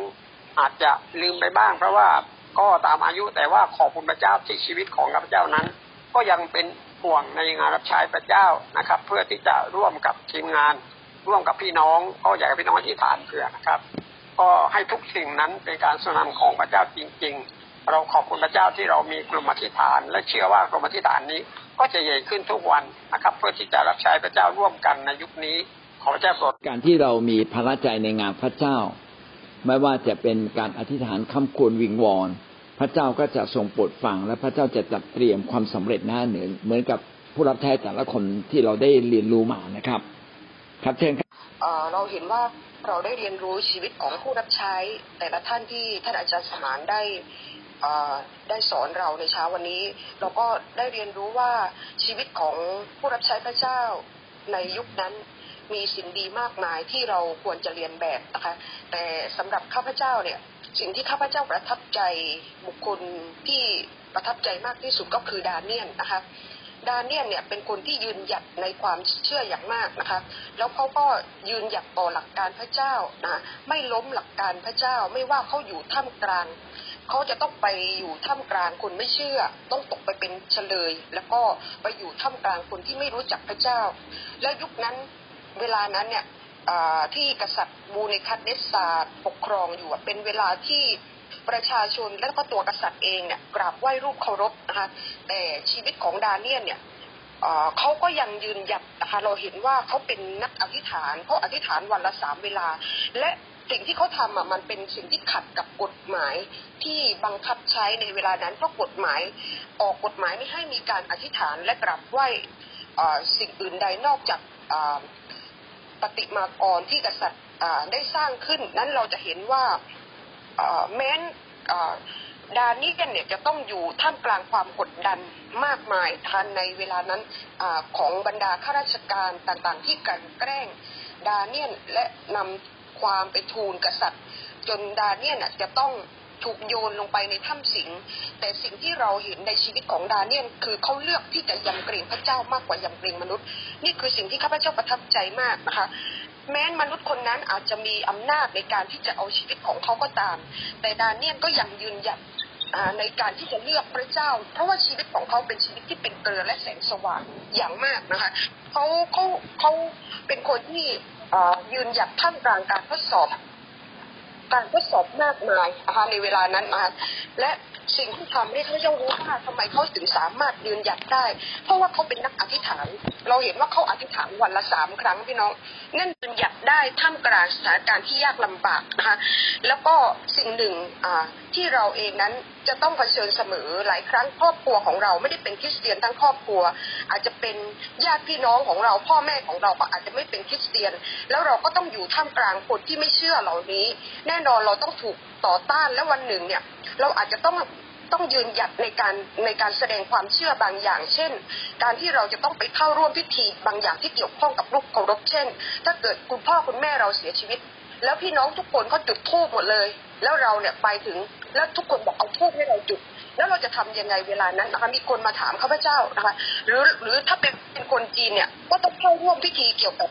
อาจจะลืมไปบ้าง เพราะว่าก็ตามอายุแต่ว่าขอบคุณพระเจ้าที่ชีวิตของข้าพเจ้านั้น ก็ยังเป็นห่วงในงานรับใช้พระเจ้านะครับ เพื่อที่จะร่วมกับทีมงาน ร่วมกับพี่น้องก็อยากให้พี่น้องที่ฐานเพื่อนะครับ ก็ให้ทุกสิ่งนั้นเป็นการสนำของพระเจ้าจริง ๆ เราขอบคุณพระเจ้าที่เรามีกลุ่มอธิษฐาน และเชื่อว่ากลุ่มอธิษฐานนี้ ก็จะใหญ่ขึ้นทุกวันนะครับ เพื่อที่จะรับใช้พระเจ้าร่วมกันในยุคนี้ ขอพระเจ้าโปรดการที่เรามีพระใจในงานพระเจ้า ไม่ว่าจะเป็นการอธิษฐานคำควรวิงวอนพระเจ้าก็จะทรงโปรดฟัง และพระเจ้าจะจัดเตรียมความสำเร็จหน้าเหนือเหมือนกับผู้รับใช้แต่ละคนที่เราได้เรียนรู้มานะครับ ครับเชิญครับเอ่อเราเห็นว่าเราได้เรียนรู้ชีวิตของผู้รับใช้ แต่ละท่านที่ท่านอาจารย์สมานได้เอ่อ ได้สอนเราในเช้าวันนี้ เราก็ได้เรียนรู้ว่าชีวิตของผู้รับใช้พระเจ้าในยุคนั้นมีสิ่งดีมากมายที่เราควรจะเรียนแบบนะคะแต่สำหรับข้าพเจ้าเนี่ยสิ่งที่ข้าพเจ้าประทับใจบุคคลที่ประทับใจมากที่สุดก็คือดาเนียนนะคะดาเนียนเนี่ยเป็นคนที่ยืนหยัดในความเชื่ออย่างมากนะคะ แล้วเขาก็ยืนหยัดต่อหลักการพระเจ้านะ ไม่ล้มหลักการพระเจ้า ไม่ว่าเขาอยู่ท่ามกลาง เขาจะต้องไปอยู่ท่ามกลางคนไม่เชื่อ ต้องตกไปเป็นเฉลย แล้วก็ไปอยู่ท่ามกลางคนที่ไม่รู้จักพระเจ้า และยุคนั้นเวลานั้นเนี่ยที่กษัตริย์บูเนคัดเนสซาปกครองอยู่เป็นเวลาที่ประชาชนและก็ตัวกษัตริย์เองเนี่ยกราบไหว้รูปเคารพนะคะแต่ชีวิตของดาเนียนเนี่ยเขาก็ยังยืนหยัดนะคะเราเห็นว่าเขาเป็นนักอธิษฐานเขาอธิษฐานวันละสามเวลา และ สิ่งที่เขาทำอะมันเป็นสิ่งที่ขัดกับกฎหมายที่บังคับใช้ในเวลานั้นเพราะกฎหมายออกกฎหมายไม่ให้มีการอธิษฐานและกราบไหว้สิ่งอื่นใดนอกจากปฏิมากรที่กษัตริย์ได้สร้างขึ้น นั้นเราจะเห็นว่าแม้นดานี่กันเนี่ยจะต้องอยู่ท่ามกลางความกดดันมากมายทันในเวลานั้นอของบรรดาข้าราชการต่างๆ ที่กันแกล้งดาเนียนและนำ ความไปทูลกษัตริย์ จนดาเนียนจะต้องถูกโยนลงไปในถ้ำสิง แต่สิ่งที่เราเห็นในชีวิตของดาเนียนคือเขาเลือกที่จะยำเกรงพระเจ้ามากกว่ายำเกรงมนุษย์ นี่คือสิ่งที่ข้าพเจ้าประทับใจมากนะคะ แม้นมนุษย์คนนั้นอาจจะมีอำนาจในการที่จะเอาชีวิตของเขาก็ตาม แต่ดาเนียนก็ยังยืนหยัด ในการที่จะเลือกพระเจ้า เพราะว่าชีวิตของเขาเป็นชีวิตที่เป็นเกลือและแสงสว่างอย่างมากนะคะเขาเขาเขาเป็นคนที่ยืนหยัดท่ามกลางการทดสอบ การทดสอบมากมายนะคะในเวลานั้นมาและสิ่งที่ทำให้เขาจ้ารู้ว่าทำไมเขาถึงสามารถยืนหยัดได้ เพราะว่าเขาเป็นนักอธิษฐาน เราเห็นว่าเขาอธิษฐานวันละสามครั้งพี่น้องนั่นยืนหยัดได้ท่ามกลางสถานการณ์ที่ยากลำบากนะคะแล้วก็สิ่งหนึ่งที่เราเองนั้นจะต้องเผชิญเสมอหลายครั้งครอบครัวของเราไม่ได้เป็นคริสเตียนทั้งครอบครัว อาจจะเป็นญาติพี่น้องของเราพ่อแม่ของเราก็อาจจะไม่เป็นคริสเตียน แล้วเราก็ต้องอยู่ท่ามกลางคนที่ไม่เชื่อเหล่านี้ แน่นอนเราต้องถูกต่อต้านและวันหนึ่งเนี่ยเราอาจจะต้องต้องยืนหยัดในการในการแสดงความเชื่อบางอย่าง เช่น การที่เราจะต้องไปเข้าร่วมพิธีบางอย่างที่เกี่ยวข้องกับลูกเคารพเช่น ถ้าเกิดคุณพ่อคุณแม่เราเสียชีวิต แล้วพี่น้องทุกคนก็จุดธูปหมดเลย แล้วเราเนี่ยไปถึง แล้วทุกคนบอกเอาธูปให้เราจุด แล้วเราจะทํำยังไงเวลานั้นนะคะมีคนมาถามข้าพเจ้านะคะหรือหรือถ้าเป็นเป็นคนจีนเนี่ยก็ต้องเข้าร่วมพิธีเกี่ยวกับ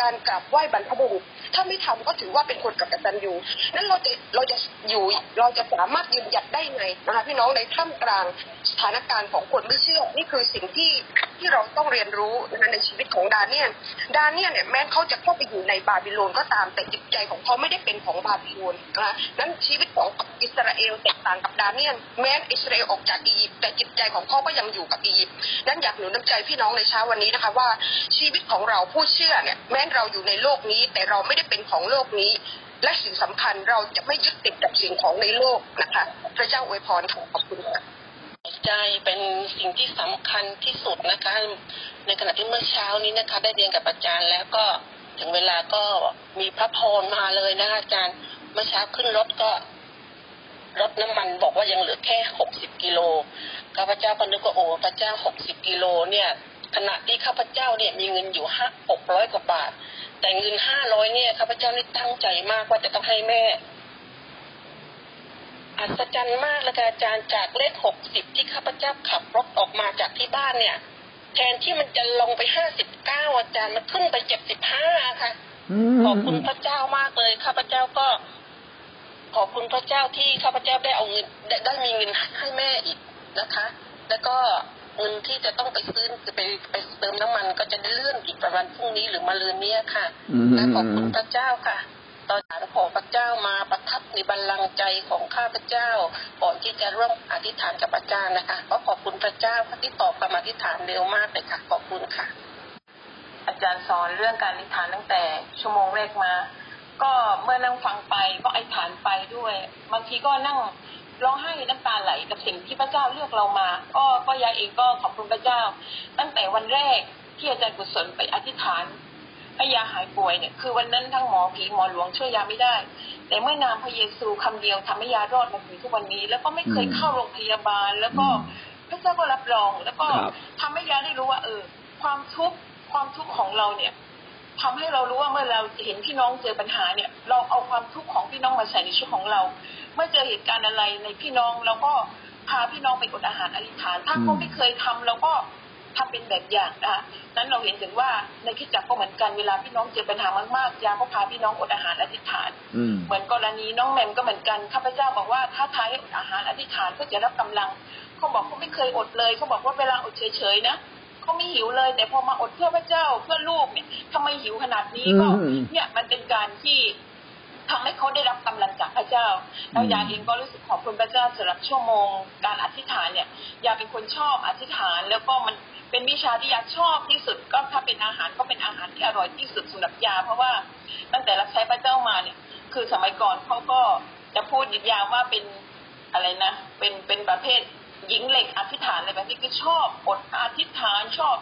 การกราบไหว้บรรพบุรุษถ้าไม่ทำก็ถือว่าเป็นคนกับกตัญญูนั้นเราจะเราจะอยู่เราจะสามารถยืนหยัดได้ไงนะคะพี่น้องในท่ามกลางสถานการณ์ของคนไม่เชื่อนี่คือสิ่งที่ ที่เราต้องเรียนรู้นะคะในชีวิตของดาเนียน ดาเนียนเนี่ยแม้เขาจะเข้าไปอยู่ในบาบิโลนก็ตามแต่จิตใจของเขาไม่ได้เป็นของบาบิโลนนะคะนั้นชีวิตของอิสราเอลแตกต่างกับดาเนียน แม้อิสราเอลออกจากอียิปต์แต่จิตใจของเขาก็ยังอยู่กับอียิปต์นั้นอยากหนุนน้ำใจพี่น้องในเช้าวันนี้นะคะว่าชีวิตของเราผู้เชื่อเนี่ยแม้เราอยู่ในโลกนี้ แต่เราไม่ได้เป็นของโลกนี้และสิ่งสำคัญเราจะไม่ยึดติดกับสิ่งของในโลกนะคะ พระเจ้าอวยพรขอบคุณค่ะ ใจเป็นสิ่งที่สำคัญที่สุดนะคะ ในขณะที่เมื่อเช้านี้นะคะ ได้เรียนกับอาจารย์ แล้วก็ถึงเวลาก็มีพระพรมาเลยนะคะอาจารย์เมื่อเช้าขึ้นรถก็รถน้ำมันบอกว่ายังเหลือแค่หกสิบกิโลข้าพเจ้าก็นึกว่าโอ้พระเจ้าหกสิบกิโลเนี่ยขณะที่ข้าพเจ้าเนี่ยมีเงินอยู่ห้าหกร้อยกว่าบาท แต่เงินห้าร้อยเนี่ยข้าพเจ้านี่ตั้งใจมากว่าจะต้องให้แม่ อัศจรรย์มากเลยค่ะอาจารย์จากเลขหกสิบที่ข้าพเจ้าขับรถออกมาจากที่บ้านเนี่ย แทนที่มันจะลงไปห้าสิบเก้าอาจารย์มันขึ้นไปเจ็ดสิบห้าค่ะขอบคุณพระเจ้ามากเลยข้าพเจ้าก็ ขอบคุณพระเจ้าที่ข้าพเจ้าได้เอาเงินได้มีเงินให้แม่อีกนะคะ แล้วก็เงินที่จะต้องไปซื้อจะไปไปเติมน้ำมันก็จะได้เลื่อนอีกประมาณพรุ่งนี้หรือมาลืนนี้ค่ะและขอบคุณพระเจ้าค่ะ ตอนฐานของพระเจ้ามาประทับในบัลลังก์ใจของข้าพระเจ้าก่อนที่จะร่วมอธิษฐานกับอาจารย์นะคะก็ขอบคุณพระเจ้าที่ตอบคำอธิษฐานเร็วมากเลยค่ะขอบคุณค่ะ อาจารย์สอนเรื่องการอธิษฐานตั้งแต่ชั่วโมงแรกมา ก็เมื่อนั่งฟังไปก็อธิษฐานไปด้วย บางทีก็นั่งร้องไห้น้ำตาไหลกับสิ่งที่พระเจ้าเลือกเรามา ก็ก็ยายเองก็ขอบคุณพระเจ้า ตั้งแต่วันแรกที่อาจารย์กุศลไปอธิษฐาน ให้ยาหายป่วยเนี่ยคือวันนั้นทั้งหมอผีหมอหลวงช่วยยาไม่ได้ แต่เมื่อนามพระเยซูคำเดียวทำให้ยารอดมาถึงทุกวันนี้ แล้วก็ไม่เคยเข้าโรงพยาบาล แล้วก็พระเจ้าก็รับรอง แล้วก็ครับทำให้ยาได้รู้ว่าเออ ความทุกข์ความทุกข์ของเราเนี่ยทำให้เรารู้ว่าเมื่อเราเห็นพี่น้องเจอปัญหาเนี่ย เราเอาความทุกข์ของพี่น้องมาใส่ในชีวิตของเรา เมื่อเจอเหตุการณ์อะไรในพี่น้องเราก็พาพี่น้องไปอดอาหารอธิษฐาน ถ้าเขาไม่เคยทำเราก็ ทำเป็นแบบอย่างนะคะนั้นเราเห็นถึงว่าในคริดจักรก็เหมือนกันเวลาพี่น้องเจอปัญหามากๆยาก็พาพี่น้องอดอาหารอธิษฐานอืมเหมือนกรณีน้องแมมก็เหมือนกันข้าพเจ้าบอกว่าถ้าทายให้อดอาหารอธิษฐานเพื่อจะรับกำลังเขาบอกเขาไม่เคยอดเลยเขาบอกว่าเวลาอดเฉยๆนะเขาไม่หิวเลย แต่พอมาอดเพื่อพระเจ้าเพื่อลูกเนี่ยทำไมหิวขนาดนี้ก็อืมเนี่ยมันเป็นการที่ ทำให้เขาได้รับกำลังจากพระเจ้าแล้วยาเองก็รู้สึกขอบคุณพระเจ้าสำหรับชั่วโมง การอธิษฐานเนี่ยยาเป็นคนชอบอธิษฐาน แล้วก็มันเป็นวิชาที่ยาชอบที่สุด ก็ถ้าเป็นอาหารก็เป็นอาหารที่อร่อยที่สุดสำหรับยา เพราะว่าตั้งแต่รับใช้พระเจ้ามาเนี่ย คือสมัยก่อนเขาก็จะพูดยิยาวว่าเป็นอะไรนะ เป็นเป็นประเภท หญิงเหล็กอธิษฐานอะไรแบบนี้คือชอบอดอธิษฐานชอบ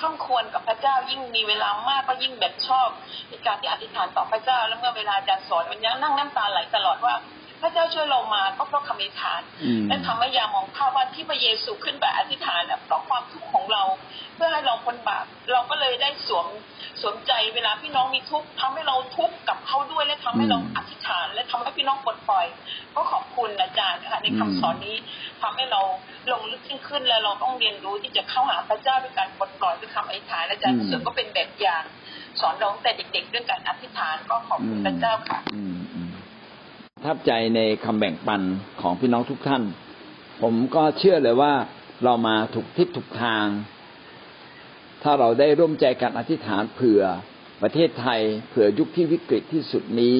ข้ามควรกับพระเจ้ายิ่งมีเวลามากก็ยิ่งแบบชอบในการที่อธิษฐานต่อพระเจ้า แล้วเมื่อเวลาอาจารย์สอนมันยังนั่งน้ำตาไหลตลอดว่า พระเจ้าช่วยเรามาก็เพราะคำอธิษฐานอืมและทำให้ยามองภาพว่าที่พระเยซูขึ้นไปอธิษฐานน่ะเพราะความทุกข์ของเรา เพื่อให้เราพ้นบาปเราก็เลยได้สวมสวมใจเวลาพี่น้องมีทุกข์ทำให้เราทุกข์กับเขาด้วยและทำให้เราอืมอธิษฐาน และทำให้พี่น้องปลดปล่อย ก็ขอบคุณอาจารย์นะคะในคำอืมสอนนี้ทำให้เราลงลึกยิ่งขึ้นและเราต้องเรียนรู้ที่จะเข้าหาพระเจ้าด้วยการปลดปล่อยด้วยคำอธิษฐานและอาจารย์รู้สึกก็เป็นแบบอย่างสอนเราตั้งแต่เด็กๆเรื่องการอธิษฐานก็ขอบคุณพระเจ้าค่ะอืมอืมประ ทับใจในคำแบ่งปันของพี่น้องทุกท่าน ผมก็เชื่อเลยว่าเรามาถูกทิศถูกทาง ถ้าเราได้ร่วมใจกันอธิษฐานเผื่อประเทศไทยเผื่อยุคที่วิกฤตที่สุดนี้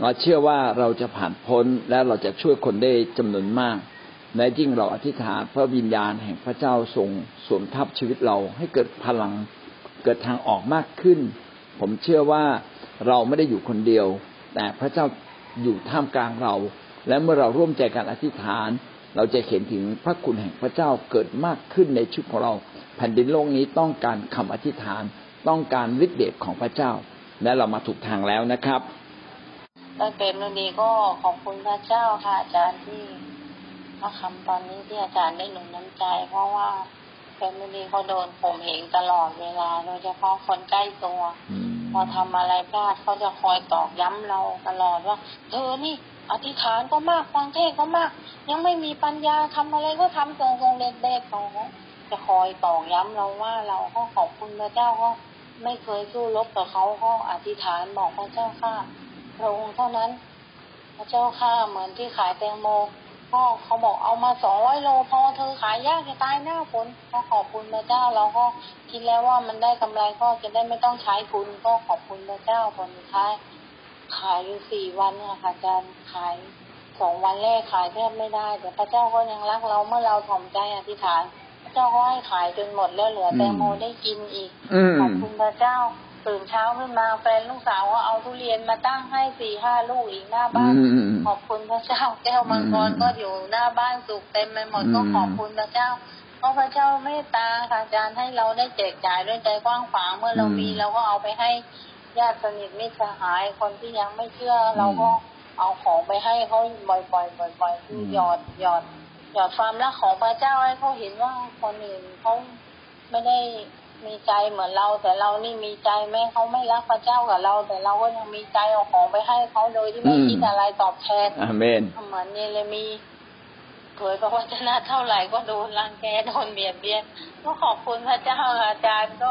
เราเชื่อว่าเราจะผ่านพ้นและเราจะช่วยคนได้จำนวนมากและยิ่งเราอธิษฐานพระวิญญาณแห่งพระเจ้าทรงสวมทับชีวิตเราให้เกิดพลัง เกิดทางออกมากขึ้น ผมเชื่อว่าเราไม่ได้อยู่คนเดียว แต่พระเจ้า อยู่ท่ามกลางเรา และเมื่อเราร่วมใจกันอธิษฐาน เราจะเห็นถึงพระคุณแห่งพระเจ้าเกิดมากขึ้นในชีวิตของเรา แผ่นดินโลกนี้ต้องการคำอธิษฐาน ต้องการฤทธิเดชของพระเจ้า และเรามาถูกทางแล้วนะครับตั้งแต่นู้นนี้ก็ขอบคุณพระเจ้าค่ะอาจารย์ที่มาคำตอนนี้ที่อาจารย์ได้หนุนน้ำใจ เพราะว่า แฟมิลีเขาโดนข่มเหงตลอดเวลา โดยเฉพาะคนใกล้ตัวพอทำอะไรพลาดเขาจะคอยตอกย้ำเราตลอดว่าเธอนี่อธิษฐานก็มากฟังเทศน์ก็มาก ยังไม่มีปัญญาทำอะไรก็ทำทรงทรงๆเด็กๆเขาจะคอยตอกย้ำเราว่าเราก็ขอบคุณพระเจ้าก็ไม่เคยสู้รบกับเขาก็อธิษฐานบอกพระเจ้าข้าพระองค์เท่านั้น พระเจ้าข้าเหมือนที่ขายแตงโม พ่อเขาบอกเอามาสองร้อยโลพอเธอขายยากจะตายหน้าฝนก็ขอบคุณพระเจ้าเราก็คิดแล้วว่ามันได้กำไรก็จะได้ไม่ต้องใช้ทุนก็ขอบคุณพระเจ้าผลสุดท้ายขายอยู่สี่วันเนี่ยค่ะอาจารย์ขายสองวันแรกขายแทบไม่ได้แต่พระเจ้าก็ยังรักเราเมื่อเราถ่อมใจอธิษฐานพระเจ้าก็ให้ขายจนหมดแล้วเหลือแตงโมได้กินอีกอืมขอบคุณพระเจ้า ตื่นเช้าขึ้นมาแฟนลูกสาวก็เอาทุเรียนมาตั้งให้สี่ห้าลูกอีกหน้าบ้านอืมขอบคุณพระเจ้า แก้วมังกรก็อยู่หน้าบ้านสุกเต็มไปหมดอืมก็ขอบคุณพระเจ้าเพราะพระเจ้าเมตตาค่ะอาจารย์ให้เราได้แจกจ่ายด้วยใจกว้างขวางเมื่อเรามีเราก็เอาไปให้ญาติสนิทมิตรสหายคนที่ยังไม่เชื่อเราก็เอาของไปให้เขาบ่อยๆบ่อยๆคือหยอดหยอดหยอดความรักของพระเจ้าให้เขาเห็นว่าคนอื่นเขาไม่ได้ มีใจเหมือนเรา แต่เรานี่มีใจแม้เขาไม่รักพระเจ้ากับเรา แต่เราก็ยังมีใจเอาของไปให้เขาโดยที่ไม่อืมคิดอะไรตอบแทนอาเมนเหมือนเยเรมีเผยพระวจนะเท่าไหร่ก็โดนรังแกโดนเบียดเบียนก็ขอบคุณพระเจ้าค่ะอาจารย์ก็